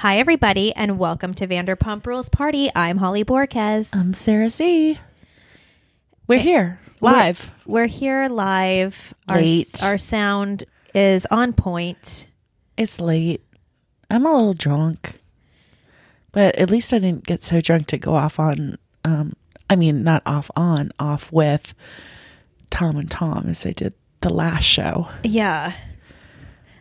Hi, everybody, and welcome to Vanderpump Rules Party. I'm Holly Borquez. I'm Sarah C. We're here We're- live. We're here live. Our, Late. our sound is on point. It's late. I'm a little drunk, but at least I didn't get so drunk to go off on. Um, I mean, not off on, off with Tom and Tom as I did the last show. Yeah.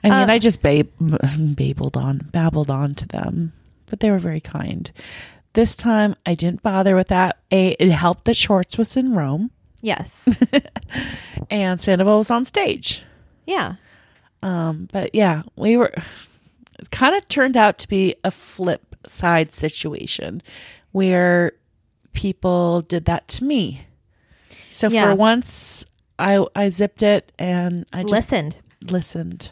I mean, Uh, I just bab- babbled on, babbled on to them, but they were very kind. This time, I didn't bother with that. A, it helped that Schwartz was in Rome Yes. and Sandoval was on stage. yeah. Um, but yeah, we were kind of turned out to be a flip side situation where people did that to me. So Yeah. for once I I zipped it and I just Listened. listened.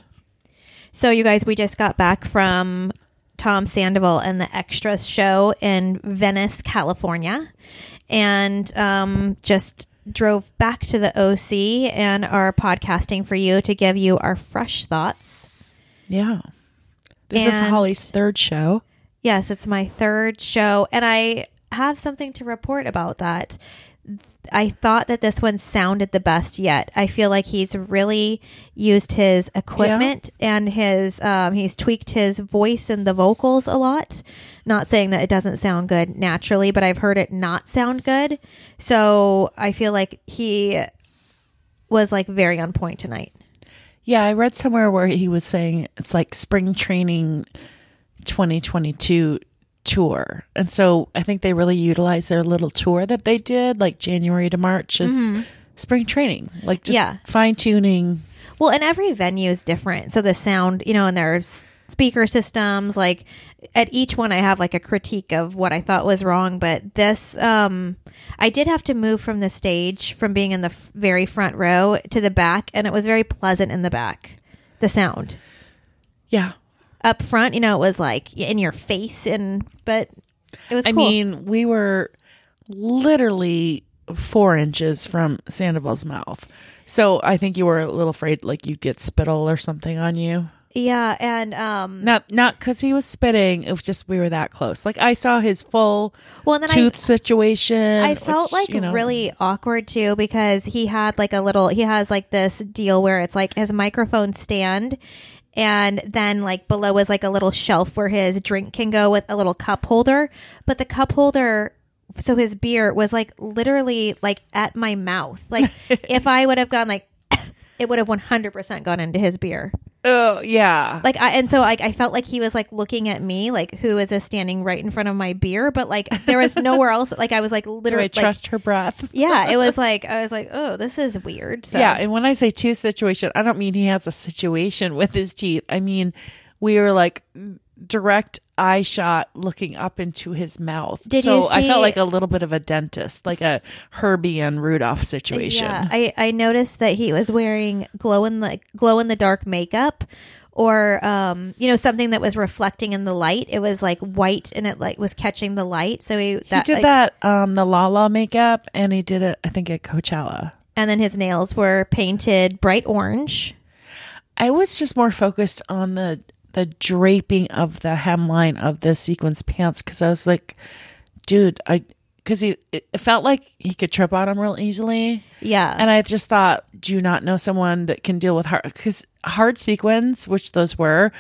So, you guys, we just got back from Tom Sandoval and the Extras show in Venice, California, and um, just drove back to the OC and are podcasting for you to give you our fresh thoughts. Yeah. This is Holly's third show. Yes, it's my third show, and I have something to report about that. I thought that this one sounded the best yet. I feel like he's really used his equipment and his um, he's tweaked his voice and the vocals a lot. Not saying that it doesn't sound good naturally, but I've heard it not sound good. So I feel like he was like very on point tonight. Yeah, I read somewhere where he was saying it's like spring training 2022 tour. And so I think they really utilized their little tour that they did like January to March as spring training. Like just Yeah. fine tuning. Well, and every venue is different. So the sound, you know, and there's speaker systems. Like at each one, I have like a critique of what I thought was wrong. But this, um, I did have to move from the stage from being in the f- very front row to the back, and it was very pleasant in the back. The sound Yeah. Up front, you know, it was like in your face, and but it was. I cool. mean, we were literally four inches from Sandoval's mouth. So I think you were a little afraid like you'd get spittle or something on you. yeah, and um, Not not because he was spitting. It was just we were that close. Like I saw his full well, then I, tooth situation. I felt which, like you know, really awkward too because he had like a little he has like this deal where it's like his microphone stand and then like below is like a little shelf where his drink can go with a little cup holder. But the cup holder so his beer was like literally like at my mouth. Like if I would have gone like it would have 100% gone into his beer Oh yeah. like I and so like I felt like he was like looking at me like who is this standing right in front of my beer but like there was nowhere else like I was like literally like, trust her breath? yeah, it was like I was like, oh, this is weird. So, Yeah, and when I say tooth situation, I don't mean he has a situation with his teeth. I mean we were like direct eye shot looking up into his mouth. Did so you I felt like a little bit of a dentist, like a Hermey and Rudolph situation. yeah. I I noticed that he was wearing glow in the glow in the dark makeup, or um, you know, something that was reflecting in the light. It was like white, and it like was catching the light. So he he did like- that um the Lala makeup and he did it I think at Coachella. and then his nails were painted bright orange. I was just more focused on the the draping of the hemline of the sequins pants because I was like, dude, I because he it felt like he could trip on them real easily, Yeah, and I just thought, do you not know someone that can deal with hard because hard sequins, which those were,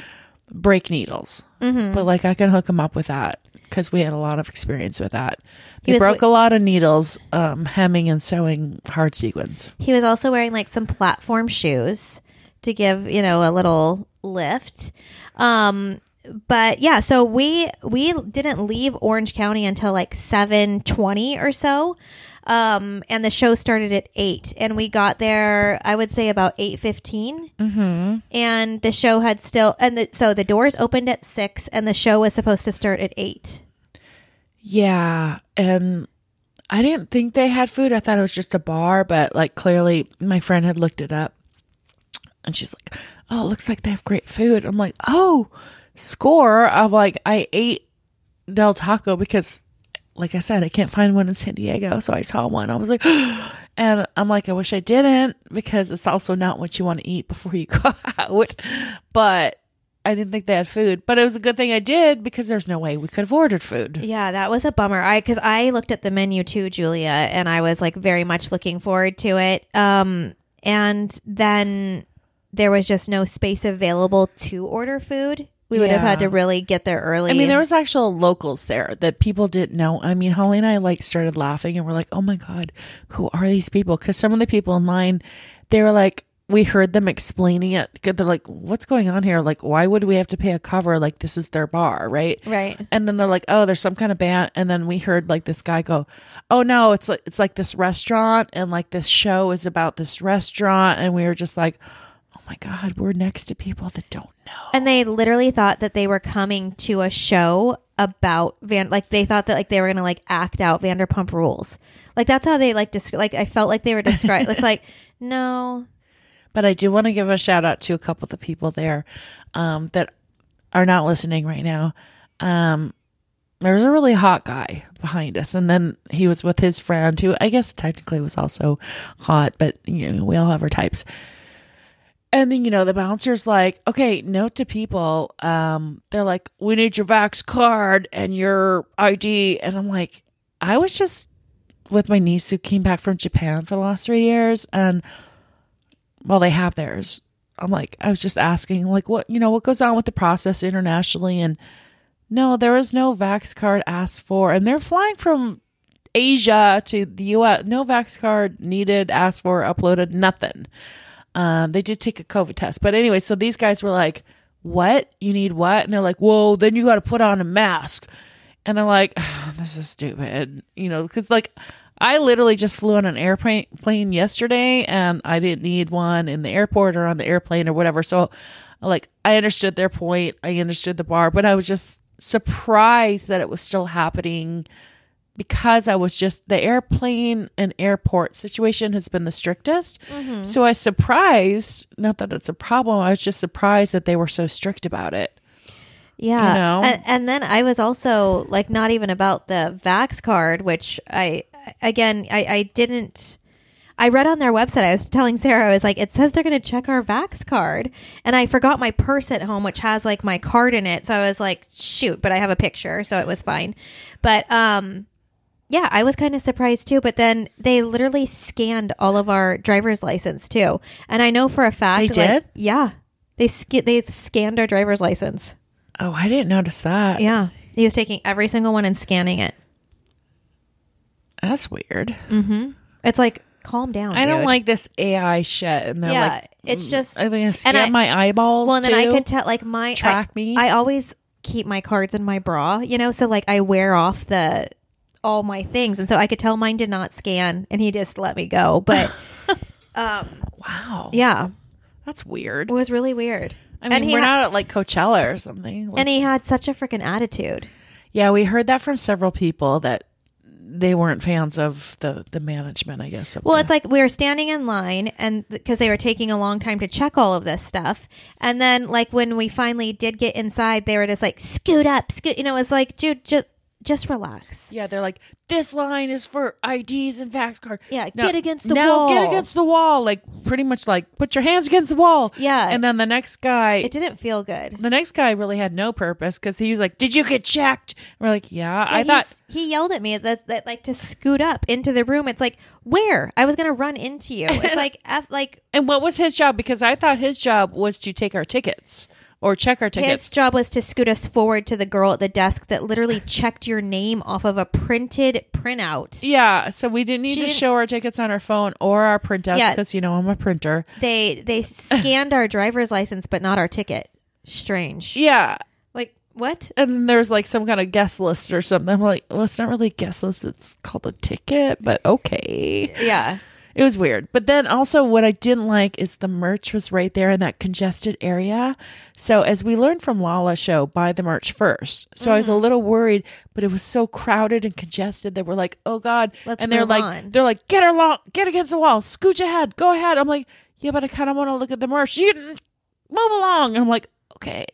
break needles, mm-hmm. but like I can hook him up with that because we had a lot of experience with that. He They was broke a lot of needles um, hemming and sewing hard sequins. he was also wearing like some platform shoes to give you know a little lift. Um but yeah so we we didn't leave orange county until like 7.20 or so. Um and the show started at 8 and we got there i would say about 8.15 mm-hmm. and the show had still and the, so the doors opened at 6 and the show was supposed to start at 8 Yeah, and I didn't think they had food. I thought it was just a bar, but like clearly my friend had looked it up. And she's like, "Oh, it looks like they have great food." I'm like, "Oh, score." I'm like, I ate Del Taco because like I said, I can't find one in San Diego, so I saw one. I was like, and I'm like, I wish I didn't because it's also not what you want to eat before you go out. But I didn't think they had food, but it was a good thing I did because there's no way we could have ordered food. Yeah, that was a bummer. I because I looked at the menu too, Julia, and I was like very much looking forward to it. Um, and then there was just no space available to order food. We would have had to really get there early. I mean, there was actual locals there that people didn't know. I mean, Holly and I like started laughing and we're like, "Oh my god, who are these people?" Because some of the people in line, they were like, we heard them explaining it. They're like, "What's going on here? Like, why would we have to pay a cover? Like, this is their bar, right?" right. And then they're like, "Oh, there's some kind of band." And then we heard like this guy go, "Oh no, it's like it's like this restaurant, and like this show is about this restaurant." And we were just like, "Oh my god, we're next to people that don't know." And they literally thought that they were coming to a show about Van. Like they thought that like they were gonna like act out Vanderpump Rules. Like that's how they like descri- Like I felt like they were described. it's like no, But I do want to give a shout out to a couple of the people there um, that are not listening right now. Um, there was a really hot guy behind us, and then he was with his friend, who I guess technically was also hot, but you know we all have our types. And then you know the bouncer's like, okay, note to people, um, they're like, we need your Vax card and your ID, and I'm like, I was just with my niece who came back from Japan for the last three years, and well, they have theirs. I'm like, I was just asking, like, what, you know, what goes on with the process internationally? And no, there was no Vax card asked for. And they're flying from Asia to the US. No Vax card needed, asked for, uploaded, nothing. Um, they did take a COVID test. But anyway, so these guys were like, what? You need what? And they're like, whoa, then you got to put on a mask. And I'm like, this is stupid, you know, because like I literally just flew on an airplane plane yesterday and I didn't need one in the airport or on the airplane or whatever. So, like, I understood their point. I understood the bar, but I was just surprised that it was still happening because I was just the airplane and airport situation has been the strictest. So I was surprised, not that it's a problem, I was just surprised that they were so strict about it. Yeah. You know? And, and then I was also like not even about the Vax card, which I again I, I didn't I read on their website, I was telling Sarah, I was like, it says they're gonna check our Vax card. And I forgot my purse at home, which has like my card in it. So I was like, shoot, but I have a picture, so it was fine. But um yeah, I was kind of surprised too, but then they literally scanned all of our driver's license too. And I know for a fact They like, did? yeah. They sk- they scanned our driver's license. Oh, I didn't notice that. Yeah. He was taking every single one and scanning it. That's weird. It's like, calm down. I don't dude. like this AI shit. And they're Yeah, like, it's mm, just- Are they gonna scan I- my eyeballs? Well, and then I too? could tell, like, my. Track I, me? I always keep my cards in my bra, you know, so like I wear off the. All my things, and so I could tell mine did not scan, and he just let me go. But, um, Wow. yeah, That's weird. it was really weird. I mean, we're ha- not at like Coachella or something. Like- and he had such a freaking attitude. yeah, we heard that from several people that they weren't fans of the the management. I guess. Well, the- it's like we were standing in line, and because they were taking a long time to check all of this stuff, and then like when we finally did get inside, they were just like scoot up, scoot. You know, it's like, dude, just just relax. yeah, they're like this line is for IDs and vax card. Yeah, Now- get against the now wall. Get against the wall. Like pretty much like put your hands against the wall. Yeah. And then the next guy, It didn't feel good. the next guy really had no purpose because he was like, "Did you get checked?" we're like, "Yeah." I thought he yelled at me that, that like to scoot up into the room. It's like where I was gonna run into you. It's like F, like And what was his job? Because I thought his job was to take our tickets or check our tickets. his job was to scoot us forward to the girl at the desk that literally checked your name off of a printed printout. yeah, so we didn't need She to didn't- show our tickets on our phone or our printouts Yeah. because you know I'm a printer. They they scanned our driver's license, but not our ticket. Strange. Yeah, Like what? and there's like some kind of guest list or something. I'm like, well, it's not really guest list. It's called a ticket, but okay. Yeah. It was weird. But then also what I didn't like is the merch was right there in that congested area. So as we learned from Lala show, buy the merch first. So I was a Mm-hmm. little worried, but it was so crowded and congested that we're like, oh God. Let's and they're like on. they're like, get her long get against the wall, scooch ahead, go ahead. I'm like, yeah, but I kinda wanna look at the merch. You move along. And I'm like, okay,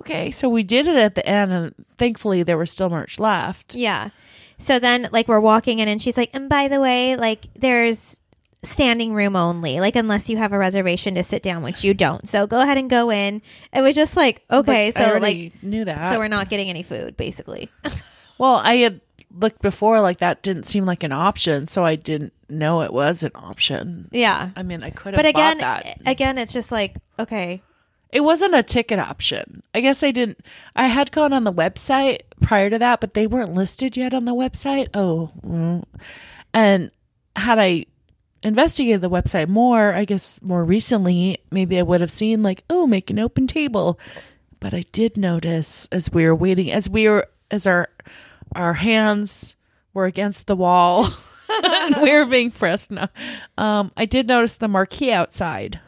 okay. So we did it at the end and thankfully there was still merch left. Yeah. So then like we're walking in and she's like, and by the way, like there's standing room only, like unless you have a reservation to sit down, which you don't. So go ahead and go in. It was just like, okay, But so like, knew that. so we're not getting any food, basically. well, I had looked before, like that didn't seem like an option, so I didn't know it was an option. yeah. I mean, I could have But again, that. again, it's just like, okay, It wasn't a ticket option. I guess I didn't. I had gone on the website prior to that, but they weren't listed yet on the website. Oh, mm. and had I investigated the website more, I guess more recently, maybe I would have seen like, oh, make an open table. But I did notice as we were waiting, as we were, as our our hands were against the wall, and we were being frisked. No, um, I did notice the marquee outside.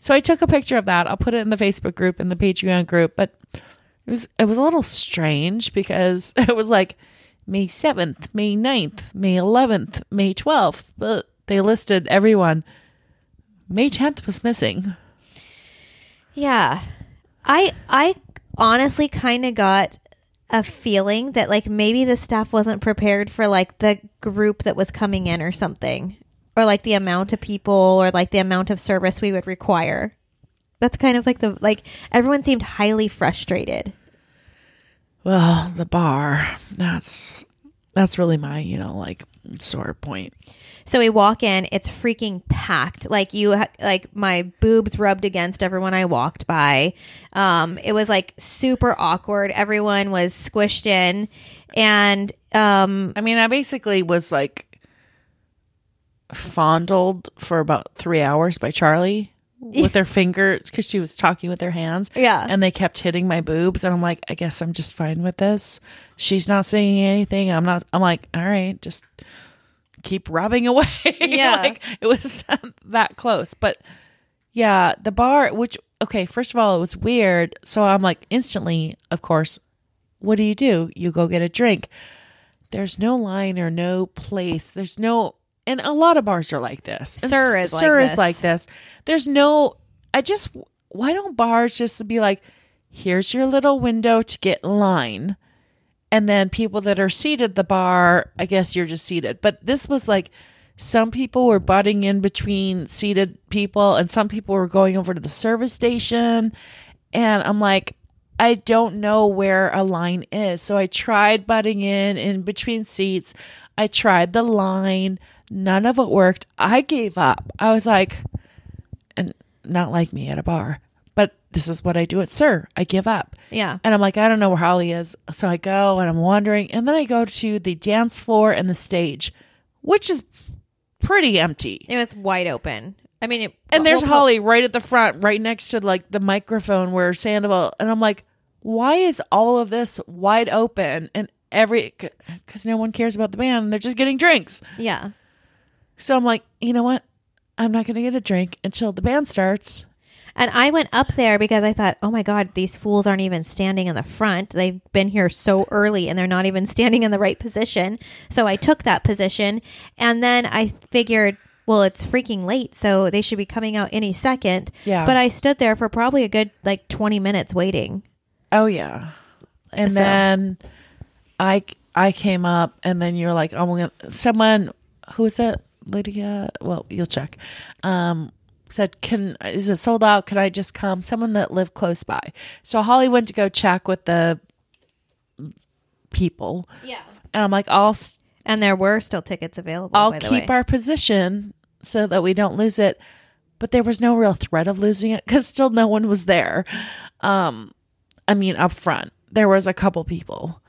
So I took a picture of that. I'll put it in the Facebook group and the Patreon group. But it was it was a little strange because it was like May seventh, May 9th, May eleventh, May twelfth. But they listed everyone. May tenth was missing. Yeah. I I honestly kind of got a feeling that like maybe the staff wasn't prepared for like the group that was coming in or something or like the amount of people or like the amount of service we would require. That's kind of like the like everyone seemed highly frustrated. Well, the bar. That's that's really my you know like sore point. So we walk in, it's freaking packed. Like you, like my boobs rubbed against everyone I walked by. Um, it was like super awkward. Everyone was squished in, and um, I mean, I basically was like fondled for about three hours by Charlie with their fingers because she was talking with her hands. Yeah. And they kept hitting my boobs. And I'm like, I guess I'm just fine with this. She's not saying anything. I'm not, I'm like, all right, just keep rubbing away. Yeah. like it was that close. But yeah, the bar, which, okay, first of all, it was weird. So I'm like, instantly, of course, what do you do? You go get a drink. There's no line or no place. There's no, and a lot of bars are like this. And SUR is like SUR is this. like this. There's no, I just, why don't bars just be like, here's your little window to get in line. And then people that are seated at the bar, I guess you're just seated. But this was like, some people were butting in between seated people, and some people were going over to the service station. And I'm like, I don't know where a line is. So I tried butting in in between seats. I tried the line. None of it worked. I gave up. I was like, and not like me at a bar, this is what I do at SUR. I give up. yeah, And I'm like, I don't know where Holly is. So I go and I'm wandering. And then I go to the dance floor and the stage, which is pretty empty. it was wide open. I mean, it, And there's well, Holly right at the front, right next to like the microphone where Sandoval. And I'm like, why is all of this wide open? And every, because no one cares about the band. They're just getting drinks. Yeah, So I'm like, you know what? I'm not going to get a drink until the band starts. And I went up there because I thought, oh my god, these fools aren't even standing in the front. They've been here so early, and they're not even standing in the right position. So I took that position, and then I figured. Well, it's freaking late, so they should be coming out any second. Yeah. But I stood there for probably a good like 20 minutes waiting. Oh yeah. And So- then I I came up and then you're like, oh, someone who is it? Lydia. Well, you'll check. Um, said, "Can is it sold out? Can I just come?" Someone that lived close by. So Holly went to go check with the people, Yeah. and I'm like, "I'll s- And there were still tickets available. I'll by the keep way. our position so that we don't lose it." But there was no real threat of losing it because still no one was there. Um, I mean, up front there was a couple people,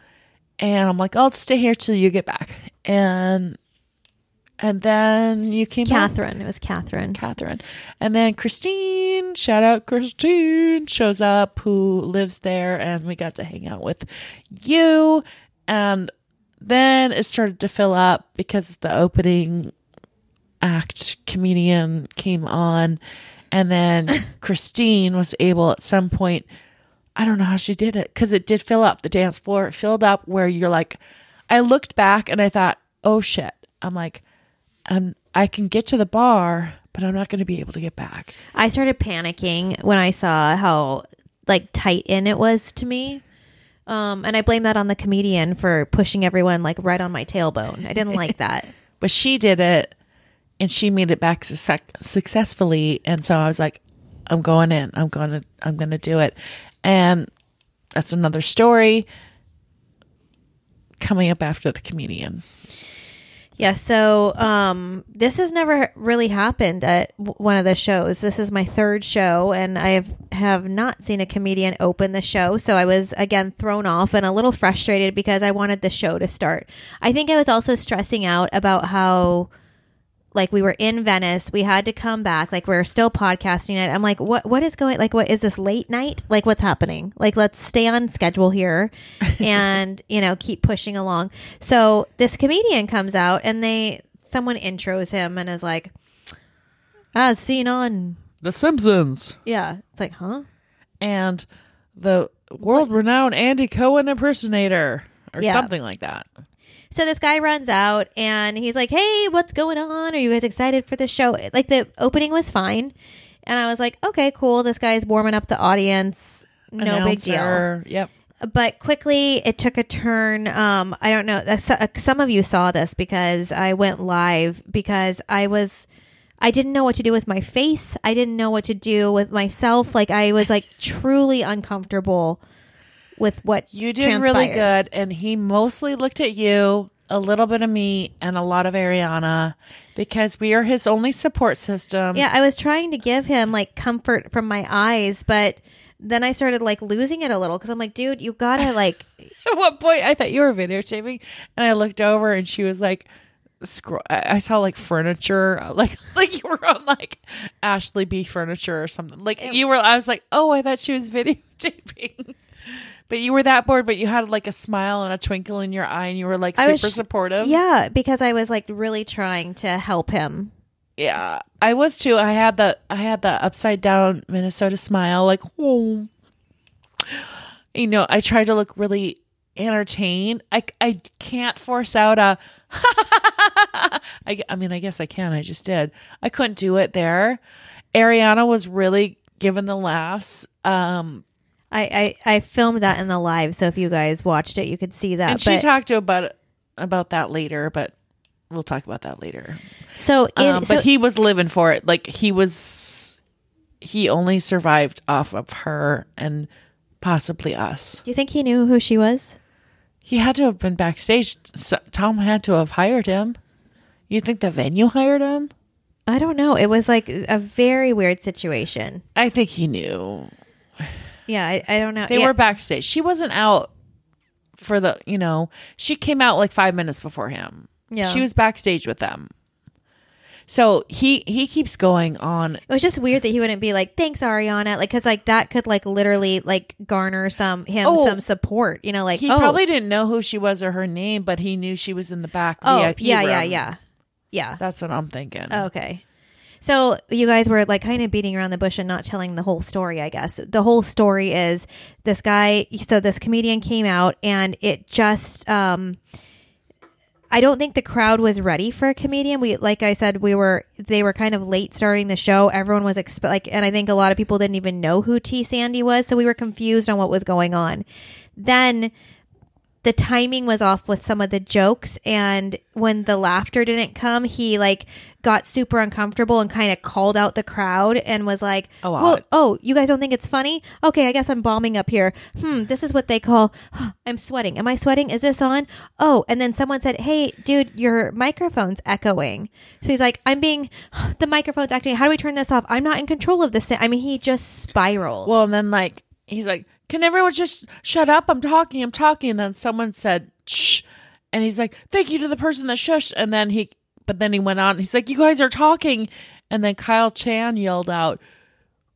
and I'm like, "I'll stay here till you get back." And and then you came. Catherine. It was Catherine. Catherine. And then Christine, shout out Christine, shows up who lives there and we got to hang out with you. And then it started to fill up because the opening act comedian came on. And then Christine was able at some point, I don't know how she did it because it did fill up the dance floor. It filled up where you're like, I looked back and I thought, oh shit. I'm like, um, I can get to the bar, but I'm not going to be able to get back. I started panicking when I saw how like tight in it was to me. Um, and I blame that on the comedian for pushing everyone like right on my tailbone. I didn't like that. But she did it and she made it back suc- successfully. And so I was like, I'm going in. I'm going to I'm going to do it. And that's another story coming up after the comedian. Yeah, so um, this has never really happened at one of the shows. This is my third show, and I have, have not seen a comedian open the show. So I was again thrown off and a little frustrated because I wanted the show to start. I think I was also stressing out about how like we were in Venice, we had to come back, like we are still podcasting it. I'm like, what what is going like what is this late night? Like what's happening? Like let's stay on schedule here and, you know, keep pushing along. So this comedian comes out and they someone intros him and is like, ah, as seen on The Simpsons Yeah. It's like, huh? and the world renowned Andy Cohen impersonator or Yeah. something like that. So this guy runs out and he's like, "Hey, what's going on? Are you guys excited for the show?" Like the opening was fine, and I was like, "Okay, cool. This guy's warming up the audience. No big deal." Yep. But quickly, it took a turn. Um, I don't know. uh, Some of you saw this because I went live because I was. I didn't know what to do with my face. I didn't know what to do with myself. Like I was like truly uncomfortable with what You did really good, and he mostly looked at you, a little bit of me, and a lot of Ariana, because we are his only support system. Yeah, I was trying to give him like comfort from my eyes, but then I started like losing it a little because I'm like, dude, you gotta like, At one point, I thought you were videotaping, and I looked over, and she was like, "Scroll." I I saw like furniture, uh, like like you were on like Ashley B furniture or something. Like you were. I was like, oh, I thought she was videotaping. But you were that bored, but you had like a smile and a twinkle in your eye, and you were like I super was supportive. yeah, because I was like really trying to help him. Yeah, I was too. I had the I had the upside down Minnesota smile, like oh. You know, I tried to look really entertained. I I can't force out a. I I mean, I guess I can. I just did. I couldn't do it there. Ariana was really given the laughs. Um, I, I I filmed that in the live, so if you guys watched it, you could see that. and she but talked to about about that later, but we'll talk about that later. so, Um, so but he was living for it. Like he was, he only survived off of her and possibly us. do you think he knew who she was? He had to have been backstage. So, Tom had to have hired him. You think the venue hired him? I don't know. It was like a very weird situation. I think he knew. Yeah, I, I don't know. They Yeah. were backstage. She wasn't out for the, you know, she came out like five minutes before him. Yeah. She was backstage with them. So he he keeps going on. It was just weird that he wouldn't be like, "Thanks, Ariana," like because like that could like literally like garner some him Oh. some support. You know, like He oh, probably didn't know who she was or her name, but he knew she was in the back oh VIP yeah yeah room. yeah yeah. That's what I'm thinking. Oh, okay. So you guys were like kind of beating around the bush and not telling the whole story, I guess. The whole story is this guy so this comedian came out and it just um I don't think the crowd was ready for a comedian. We like I said we were they were kind of late starting the show. Everyone was like and I think a lot of people didn't even know who T Sandy was, so we were confused on what was going on. Then the timing was off with some of the jokes and when the laughter didn't come he like got super uncomfortable and kind of called out the crowd and was like well oh you guys don't think it's funny? Okay i guess i'm bombing up here. Hmm this is what they call i'm sweating. Am i sweating? Is this on? Oh and then someone said hey dude your microphone's echoing. So he's like i'm being the microphone's acting. How do we turn this off? I'm not in control of this i mean he just spiraled. Well, and then like he's like, "Can everyone just shut up? I'm talking. I'm talking." And then someone said, "Shh," and he's like, "Thank you to the person that shushed." And then he, but then he went on. He's like, "You guys are talking," and then Kyle Chan yelled out,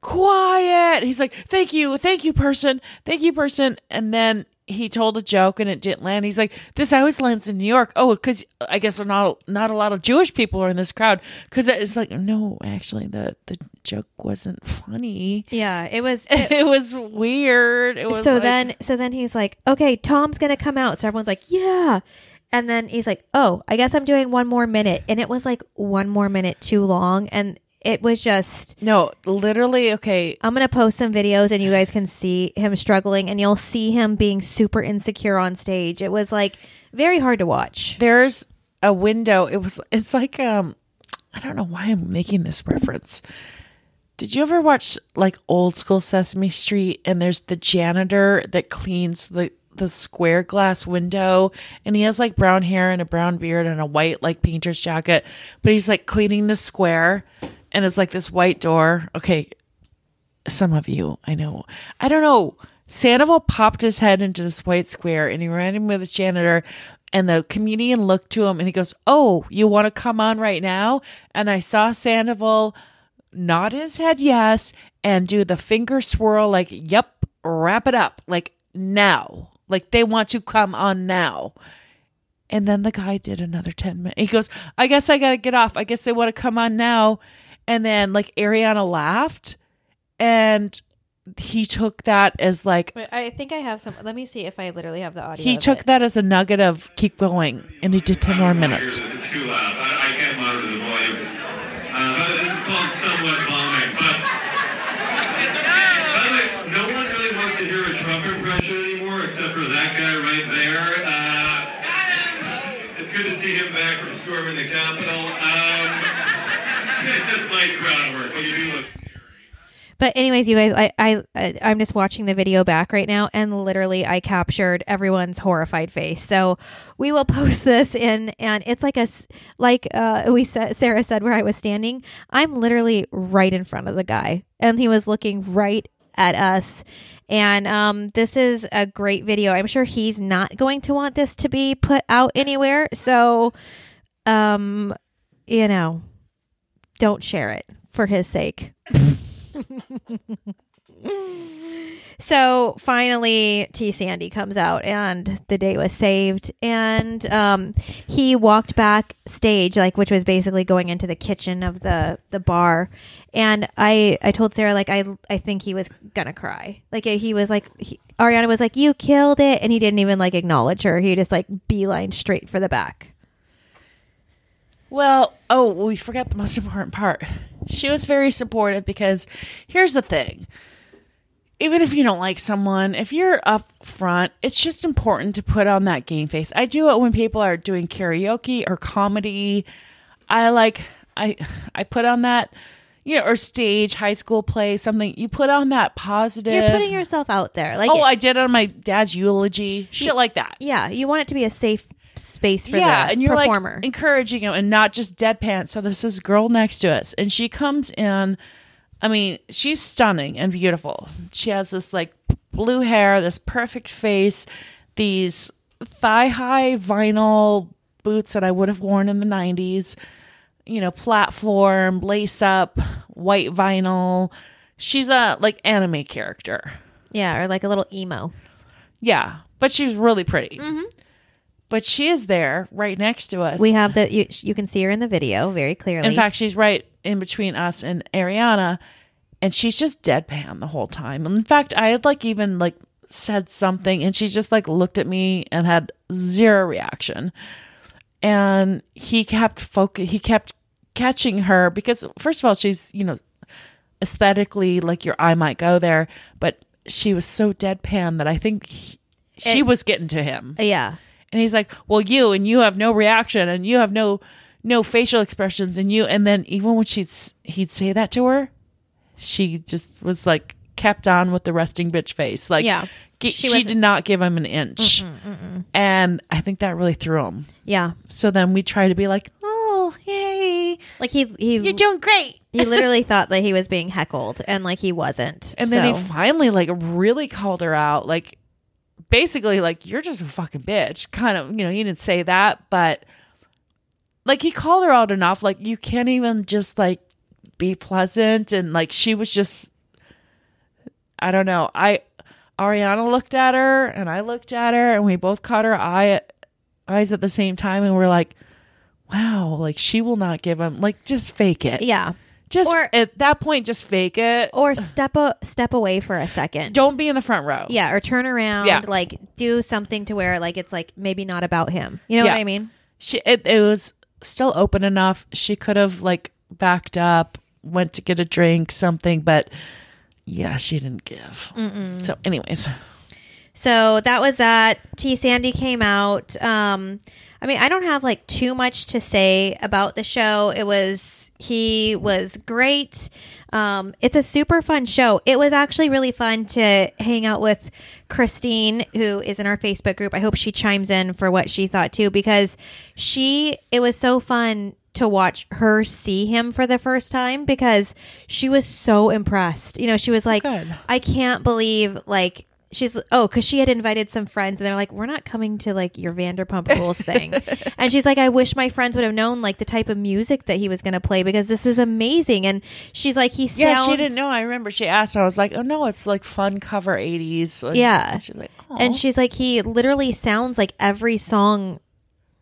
"Quiet!" He's like, "Thank you, thank you, person, thank you, person," and then. He told a joke and it didn't land. He's like, "This always lands in New York." Oh, because I guess not not a lot of Jewish people are in this crowd. Because it's like, no, actually, the the joke wasn't funny yeah it was it was weird. It was so like- then so then he's like okay tom's gonna come out so everyone's like yeah and then he's like oh i guess i'm doing one more minute and it was like one more minute too long and it was just no, literally. Okay, i'm gonna post some videos and you guys can see him struggling and you'll see him being super insecure on stage it was like very hard to watch there's a window. It was. It's like um, I don't know why I'm making this reference. Did you ever watch like old school Sesame Street and there's the janitor that cleans the the square glass window and he has like brown hair and a brown beard and a white like painter's jacket, but he's like cleaning the square and it's like this white door. Okay, some of you, I know. I don't know. Sandoval popped his head into this white square and he ran in with the janitor. And the comedian looked to him and he goes, Oh, you want to come on right now? And I saw Sandoval nod his head yes and do the finger swirl, like, Yep, wrap it up, like now. Like they want to come on now. And then the guy did another 10 minutes. He goes, I guess I got to get off. I guess they want to come on now. And then, like, Ariana laughed and he took that as like Wait, I think I have some. Let me see if I literally have the audio. he took it. that as a nugget of keep going and he did 10 more minutes It's, it's too loud. I, I can't monitor the volume. Uh, but this is called somewhat bombing. But by the way, no one really wants to hear a Trump impression anymore, except for that guy right there. Uh, it's good to see him back from storming the Capitol. Um, just light crowd work, but you do. But anyways, you guys, I, I I'm just watching the video back right now, and literally, I captured everyone's horrified face. So we will post this in, and it's like a like uh we said Sarah said where I was standing. I'm literally right in front of the guy, and he was looking right at us. And um, this is a great video. I'm sure he's not going to want this to be put out anywhere. So, um, you know, don't share it for his sake. so finally T. Sandy comes out and the day was saved. And um he walked backstage like which was basically going into the kitchen of the the bar. And I I told Sarah like I I think he was gonna cry. Like he was like he, Ariana was like you killed it. And he didn't even like acknowledge her. He just like beeline straight for the back well oh we forgot the most important part she was very supportive because here's the thing even if you don't like someone, if you're up front, it's just important to put on that game face. I do it when people are doing karaoke or comedy. I like I I put on that you know, or stage, high school play, something. You put on that positive. you're putting yourself out there like oh, I did it on my dad's eulogy, shit like that. yeah you want it to be a safe space for yeah, the and you're performer like encouraging him and not just deadpan. So this is girl next to us, and she comes in. I mean, she's stunning and beautiful. She has this like blue hair, this perfect face, these thigh high vinyl boots that I would have worn in the 90s, you know, platform, lace up, white vinyl. She's a like anime character. Yeah, or like a little emo. Yeah, but she's really pretty. Mm-hmm. But she is there right next to us. We have the you, you can see her in the video very clearly. In fact, she's right in between us and Ariana, and she's just deadpan the whole time. In fact, I had like even like said something, and she just like looked at me and had zero reaction. And he kept focus. He kept catching her because first of all, she's you know aesthetically like your eye might go there, but she was so deadpan that I think he- she It- was getting to him. yeah, And he's like, "Well, you and you have no reaction and you have no no facial expressions and you." And then even when she'd he'd say that to her, she just was like kept on with the resting bitch face. Like, Yeah. She she, did not give him an inch. And I think that really threw him. yeah. So then we try to be like, "Oh, yay, Like he he you're doing great." he literally thought that he was being heckled, and like he wasn't. And then he finally like really called her out, like basically like you're just a fucking bitch. Kind of, you know, he didn't say that, but like he called her out enough. Like you can't even just like be pleasant and like she was just I don't know. I Ariana looked at her and I looked at her and we both caught our eye eyes at the same time and we're like, wow, like she will not give him like just fake it. yeah, Just Or- at that point just fake it. or step a step away for a second. Don't be in the front row. Yeah, or turn around. Yeah. Like do something to where like it's like maybe not about him. You know Yeah. what I mean? she it, it was still open enough she could have like backed up went to get a drink something but yeah she didn't give so anyways So that was that. T Sandy came out. Um, I mean, I don't have like too much to say about the show. It was he was great. Um, it's a super fun show. It was actually really fun to hang out with Christine, who is in our Facebook group. I hope she chimes in for what she thought too, because she, it was so fun to watch her see him for the first time because she was so impressed. You know, she was like, Good. I can't believe like she's oh because she had invited some friends and they're like we're not coming to like your Vanderpump Rules thing, and she's like I wish my friends would have known like the type of music that he was going to play because this is amazing. And she's like he sounds Yeah, she didn't know. I remember she asked. I was like, "Oh no, it's like fun cover '80s." Like, Yeah. she's like, "Oh." and she's like he literally sounds like every song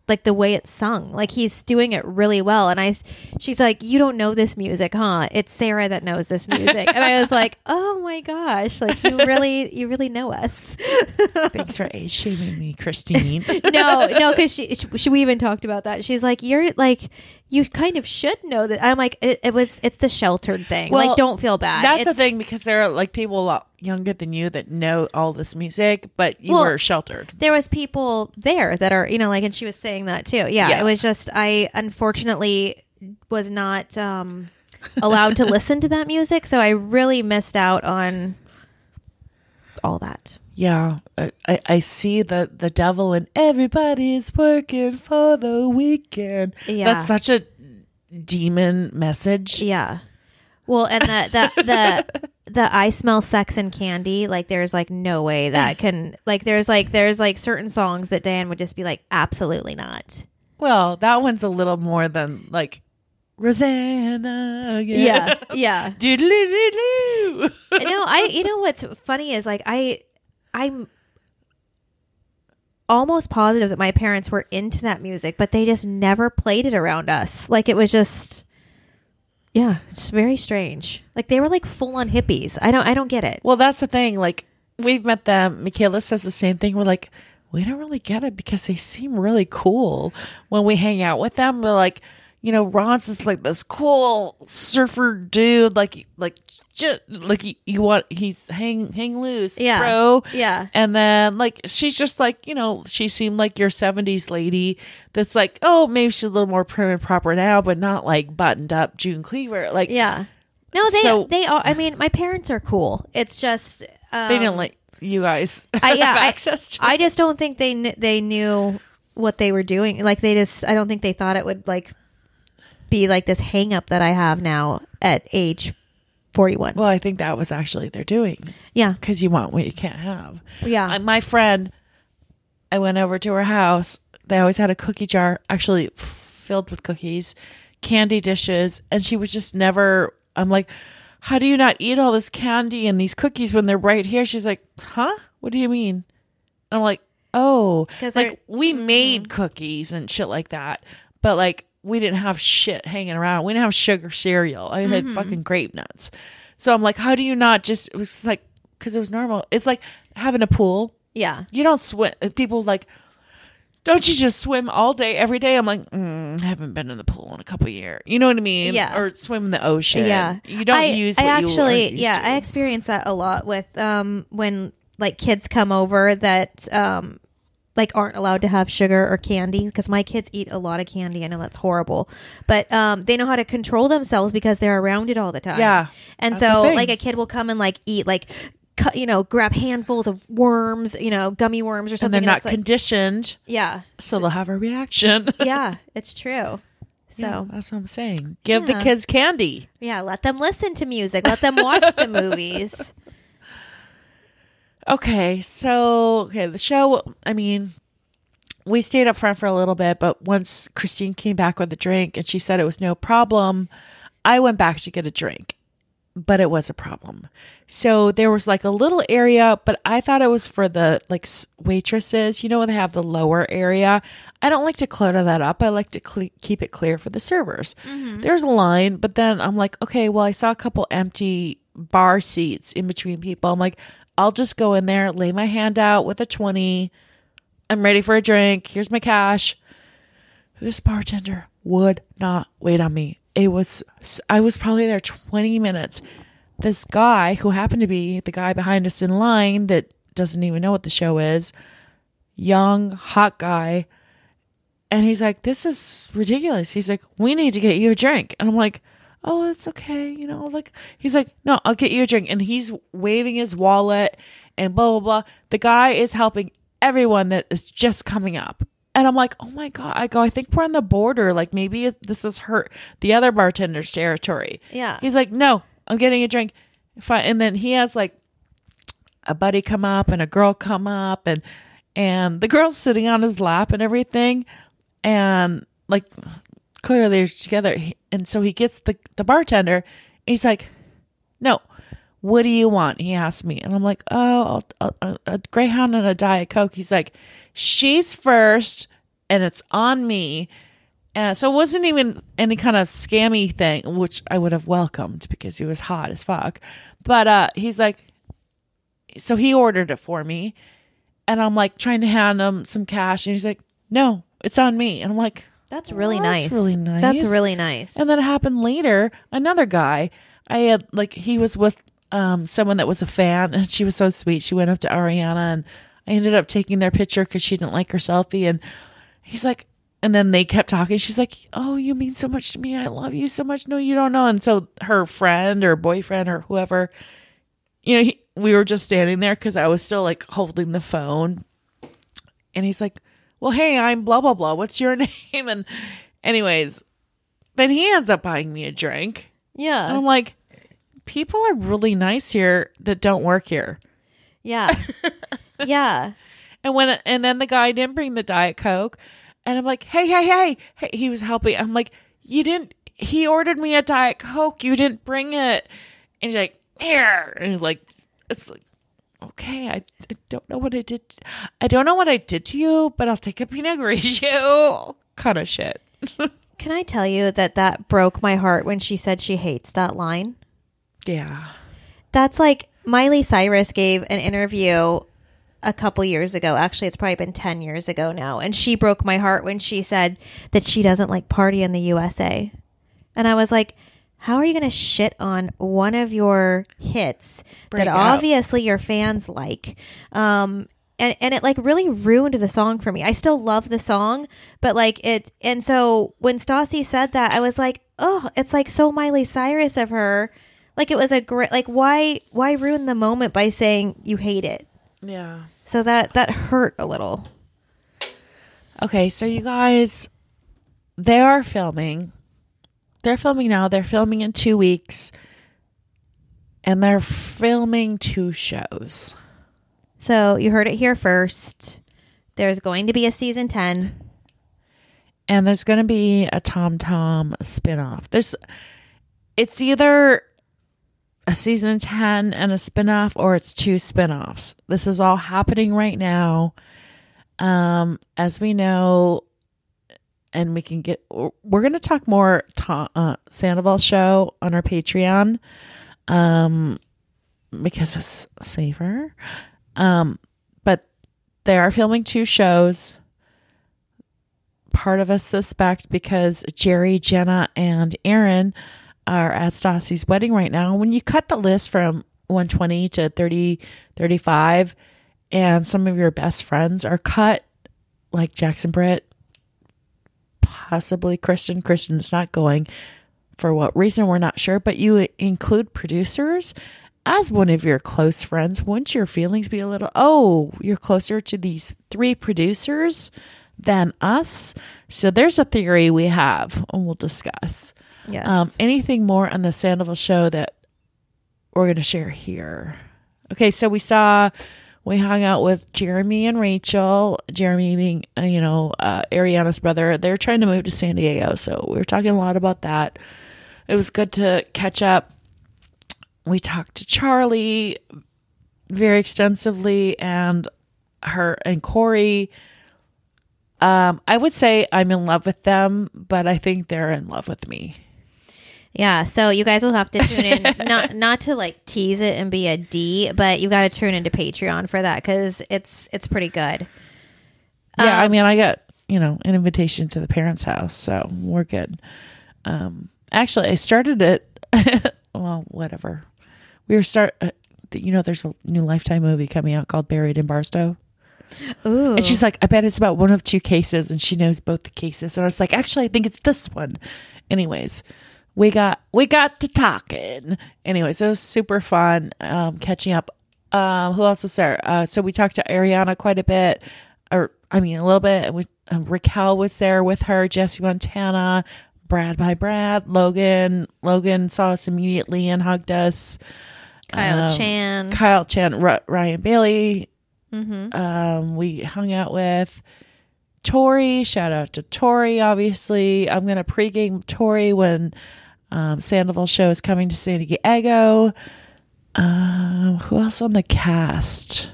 like the way it's sung. Like he's doing it really well. And I, she's like you don't know this music huh? It's sarah that knows this music. And i was like oh my gosh. Like you really you really know us. Thanks for age shaming me, Christine. no no because she, she we even talked about that. She's like you're like you kind of should know that. I'm like it, it was it's the sheltered thing. Well, like don't feel bad. That's the thing because there are like people a lot younger than you that know all this music, but you Well, were sheltered. there was people there that are you know like and she was saying that too yeah, Yeah. it was just i unfortunately was not um allowed to listen to that music so i really missed out on all that Yeah, I, I, see the the devil and everybody's working for the weekend. Yeah. That's such a demon message. yeah well and the the the the i smell sex and candy like there's like no way that can like there's like there's like certain songs that dan would just be like absolutely not Well, that one's a little more than like Rosanna. yeah yeah Doodle-doo-doo-doo. no, I you know what's funny is like I I'm almost positive that my parents were into that music, but they just never played it around us. Like it was just yeah, it's very strange. Like they were like full on hippies. I don't I don't get it. Well, that's the thing. Like we've met them. Michaela says the same thing. We're like, we don't really get it because they seem really cool when we hang out with them. We're like, you know, Ron's is like this cool surfer dude. Like, like, ju- like you, you want he's hang hang loose, Yeah. bro. Yeah. And then like she's just like you know she seemed like your seventies lady that's like oh maybe she's a little more prim and proper now, but not like buttoned up June Cleaver. Like Yeah. No, they So- they are I mean, my parents are cool. It's just um, they didn't like you guys I, yeah, have I- access to. I just don't think they kn- they knew what they were doing. Like they just, I don't think they thought it would like be like this hang up that I have now at age forty one. Well, I think that was actually they're doing yeah, because you want what you can't have. yeah, Uh, my friend, I went over to her house. They always had a cookie jar, actually filled with cookies, candy dishes, and she was just never. I'm like, how do you not eat all this candy and these cookies when they're right here? She's like, huh? What do you mean? And I'm like, oh, like we made cookies and shit like that, but like we didn't have shit hanging around. We didn't have sugar cereal. I had fucking grape nuts. So I'm like, how do you not just? It was like because it was normal. It's like having a pool. yeah. You don't swim. People like, don't you just swim all day every day? I'm like, mm, I haven't been in the pool in a couple of years. You know what I mean? Yeah. Or swim in the ocean. Yeah, You don't I, use. I actually, yeah, to. I experience that a lot with um when like kids come over that um like aren't allowed to have sugar or candy because my kids eat a lot of candy. I know that's horrible, but um they know how to control themselves because they're around it all the time. Yeah, and so like a kid will come and like eat like. Cut, you know, grab handfuls of worms, you know, gummy worms or and something. they're not like- conditioned, yeah, so they'll have a reaction. yeah, it's true. So Yeah, that's what I'm saying. Give the kids candy. yeah, let them listen to music. Let them watch the movies. Okay, so okay, the show. I mean, we stayed up front for a little bit, but once Christine came back with a drink and she said it was no problem, I went back to get a drink, but it was a problem. So there was like a little area, but I thought it was for the like waitresses. You know, when they have the lower area. I don't like to clutter that up. I like to cle keep it clear for the servers. Mm-hmm. There's a line, but then I'm like, okay, well, I saw a couple empty bar seats in between people. I'm like, I'll just go in there, lay my hand out with a 20. I'm ready for a drink. Here's my cash. This bartender would not wait on me. It was, I was probably there 20 minutes. This guy, who happened to be the guy behind us in line that doesn't even know what the show is. Young, hot guy. And he's like, This is ridiculous. He's like, We need to get you a drink. And I'm like, Oh, it's okay. You know, like, he's like, No, I'll get you a drink. And he's waving his wallet and blah, blah, blah. The guy is helping everyone that is just coming up. And I'm like, oh my God. I go, I think we're on the border. Like maybe this is hurt the other bartender's territory. Yeah. He's like, no, I'm getting a drink. Fine. And then he has like a buddy come up and a girl come up and and the girl's sitting on his lap and everything. And like clearly they're together. And so he gets the, the bartender. He's like, no, what do you want? He asked me. And I'm like, oh, I'll, I'll, a Greyhound and a Diet Coke. He's like, she's first and it's on me. And so it wasn't even any kind of scammy thing, which I would have welcomed because he was hot as fuck. But uh, he's like, so he ordered it for me. And I'm like trying to hand him some cash. And he's like, no, it's on me. And I'm like, That's really Well, that's nice. really nice. That's really nice. and then it happened later. Another guy, I had like he was with um someone that was a fan, and she was so sweet. She went up to Ariana, and I ended up taking their picture because she didn't like her selfie. And he's like, and then they kept talking. She's like, "Oh, you mean so much to me. I love you so much. No, you don't know." And so her friend or boyfriend or whoever, you know, he, we were just standing there because I was still like holding the phone, and he's like, "Well, hey, I'm blah blah blah. What's your name?" And anyways, then he ends up buying me a drink. yeah. And I'm like, people are really nice here that don't work here. yeah. yeah. And when and then the guy didn't bring the diet coke, and I'm like, hey, hey, hey, hey. He was helping. I'm like, you didn't. He ordered me a diet coke. You didn't bring it. And he's like, here. And he's like, it's like, okay, I, I don't know what I did. I don't know what I did to you, but I'll take a Pinot Grigio. kind of shit. Can I tell you that that broke my heart when she said she hates that line? Yeah. That's like Miley Cyrus gave an interview a couple years ago. Actually, it's probably been 10 years ago now. And she broke my heart when she said that she doesn't like party in the USA. And I was like, how are you going to shit on one of your hits Break that out. obviously your fans like? Um, and, and it like really ruined the song for me. I still love the song, but like it. And so when Stassi said that, I was like, oh, it's like so Miley Cyrus of her. Like it was a great, like why, why ruin the moment by saying you hate it? Yeah. So that, that hurt a little. Okay, so you guys, they are filming. They're filming now. They're filming in two weeks. And they're filming two shows. So you heard it here first. There's going to be a season 10. And there's going to be a Tom Tom spinoff. There's, it's either a season 10 and a spinoff or it's two spinoffs. This is all happening right now. Um, as we know, and we can get, we're going to talk more Tom, uh, Sandoval show on our Patreon, um, because it's safer. Um, but they are filming two shows part of us suspect because Jerry, Jenna, and Aaron are at Stassi's wedding right now. When you cut the list from 120 to 30, 35, and some of your best friends are cut, like Jax and Britt, possibly Kristen. Is not going. For what reason, we're not sure, but you include producers as one of your close friends. Wouldn't your feelings be a little, oh, you're closer to these three producers than us? So there's a theory we have, and we'll discuss. Yes. Um, anything more on the Sandoval show that we're going to share here? Okay, so we saw, we hung out with Jeremy and Rachel. Jeremy being, uh, you know, uh, Ariana's brother. They're trying to move to San Diego, so we were talking a lot about that. It was good to catch up. We talked to Charlie very extensively, and her and Corey. Um, I would say I'm in love with them, but I think they're in love with me. Yeah, so you guys will have to tune in, not not to like tease it and be a D, but you got to tune into Patreon for that because it's it's pretty good. Yeah, I Um, mean, I got you know an invitation to the parents' house, so we're good. Um, actually, I started it. well, whatever. We were start. Uh, you know there's a new Lifetime movie coming out called Buried in Barstow. Ooh. And she's like, I bet it's about one of two cases, and she knows both the cases. And I was like, actually, I think it's this one. Anyways, we got we got to talking. Anyways, it was super fun um, catching up. Um, who else was there? Uh, so we talked to Ariana quite a bit, or I mean, a little bit. And we, um, Raquel was there with her, Jesse Montana, Brad by Brad, Logan. Logan saw us immediately and hugged us. Kyle um, Chan. Kyle Chan, R- Ryan Bailey. Um, we hung out with Tori. Shout out to Tori. Obviously, I'm gonna pregame Tori when um, Sandoval show is coming to San Diego. Um, who else on the cast?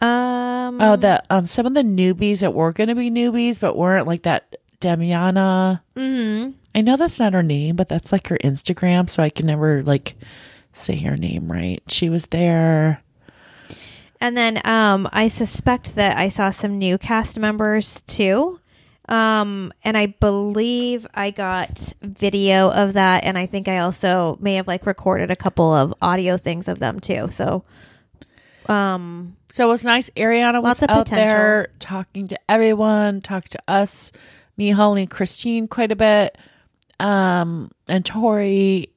um. Oh, the um, some of the newbies that were gonna be newbies but weren't like that. Damiana. mhm. I know that's not her name, but that's like her Instagram, so I can never like say her name right. She was there. And then um, I suspect that I saw some new cast members too. Um, and I believe I got video of that, and I think I also may have like recorded a couple of audio things of them too. So, um, So it was nice. Ariana was out potential. there talking to everyone, talked to us, me, Holly, and Christine quite a bit. Um, and Tori,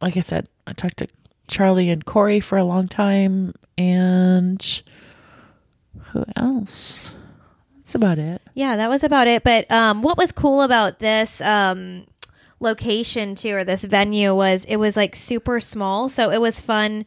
like I said, I talked to Charlie and Corey for a long time. And who else? That's about it. yeah, that was about it. But um, what was cool about this um, location too, or this venue, was it was like super small, so it was fun.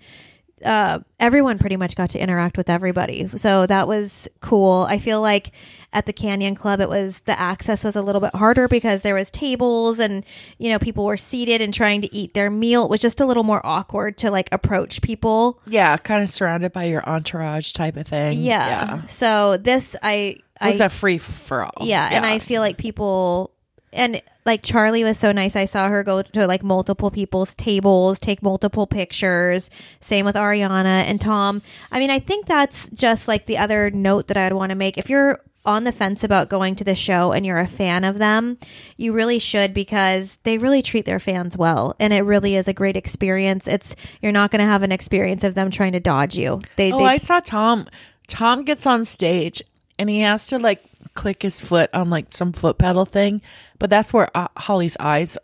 Uh, everyone pretty much got to interact with everybody, so that was cool. I feel like at the Canyon Club, it was the access was a little bit harder because there was tables and you know people were seated and trying to eat their meal. It was just a little more awkward to like approach people. Yeah, kind of surrounded by your entourage type of thing. Yeah. yeah. So this, I, was I a free for all. yeah, and I feel like people and like Charlie was so nice. I saw her go to like multiple people's tables, take multiple pictures. Same with Ariana and Tom. I mean, I think that's just like the other note that I'd want to make. If you're on the fence about going to the show and you're a fan of them, you really should because they really treat their fans well and it really is a great experience. It's you're not going to have an experience of them trying to dodge you. They, Oh, they I saw Tom. Tom gets on stage and he has to like click his foot on like some foot pedal thing, but that's where uh, Holly's eyes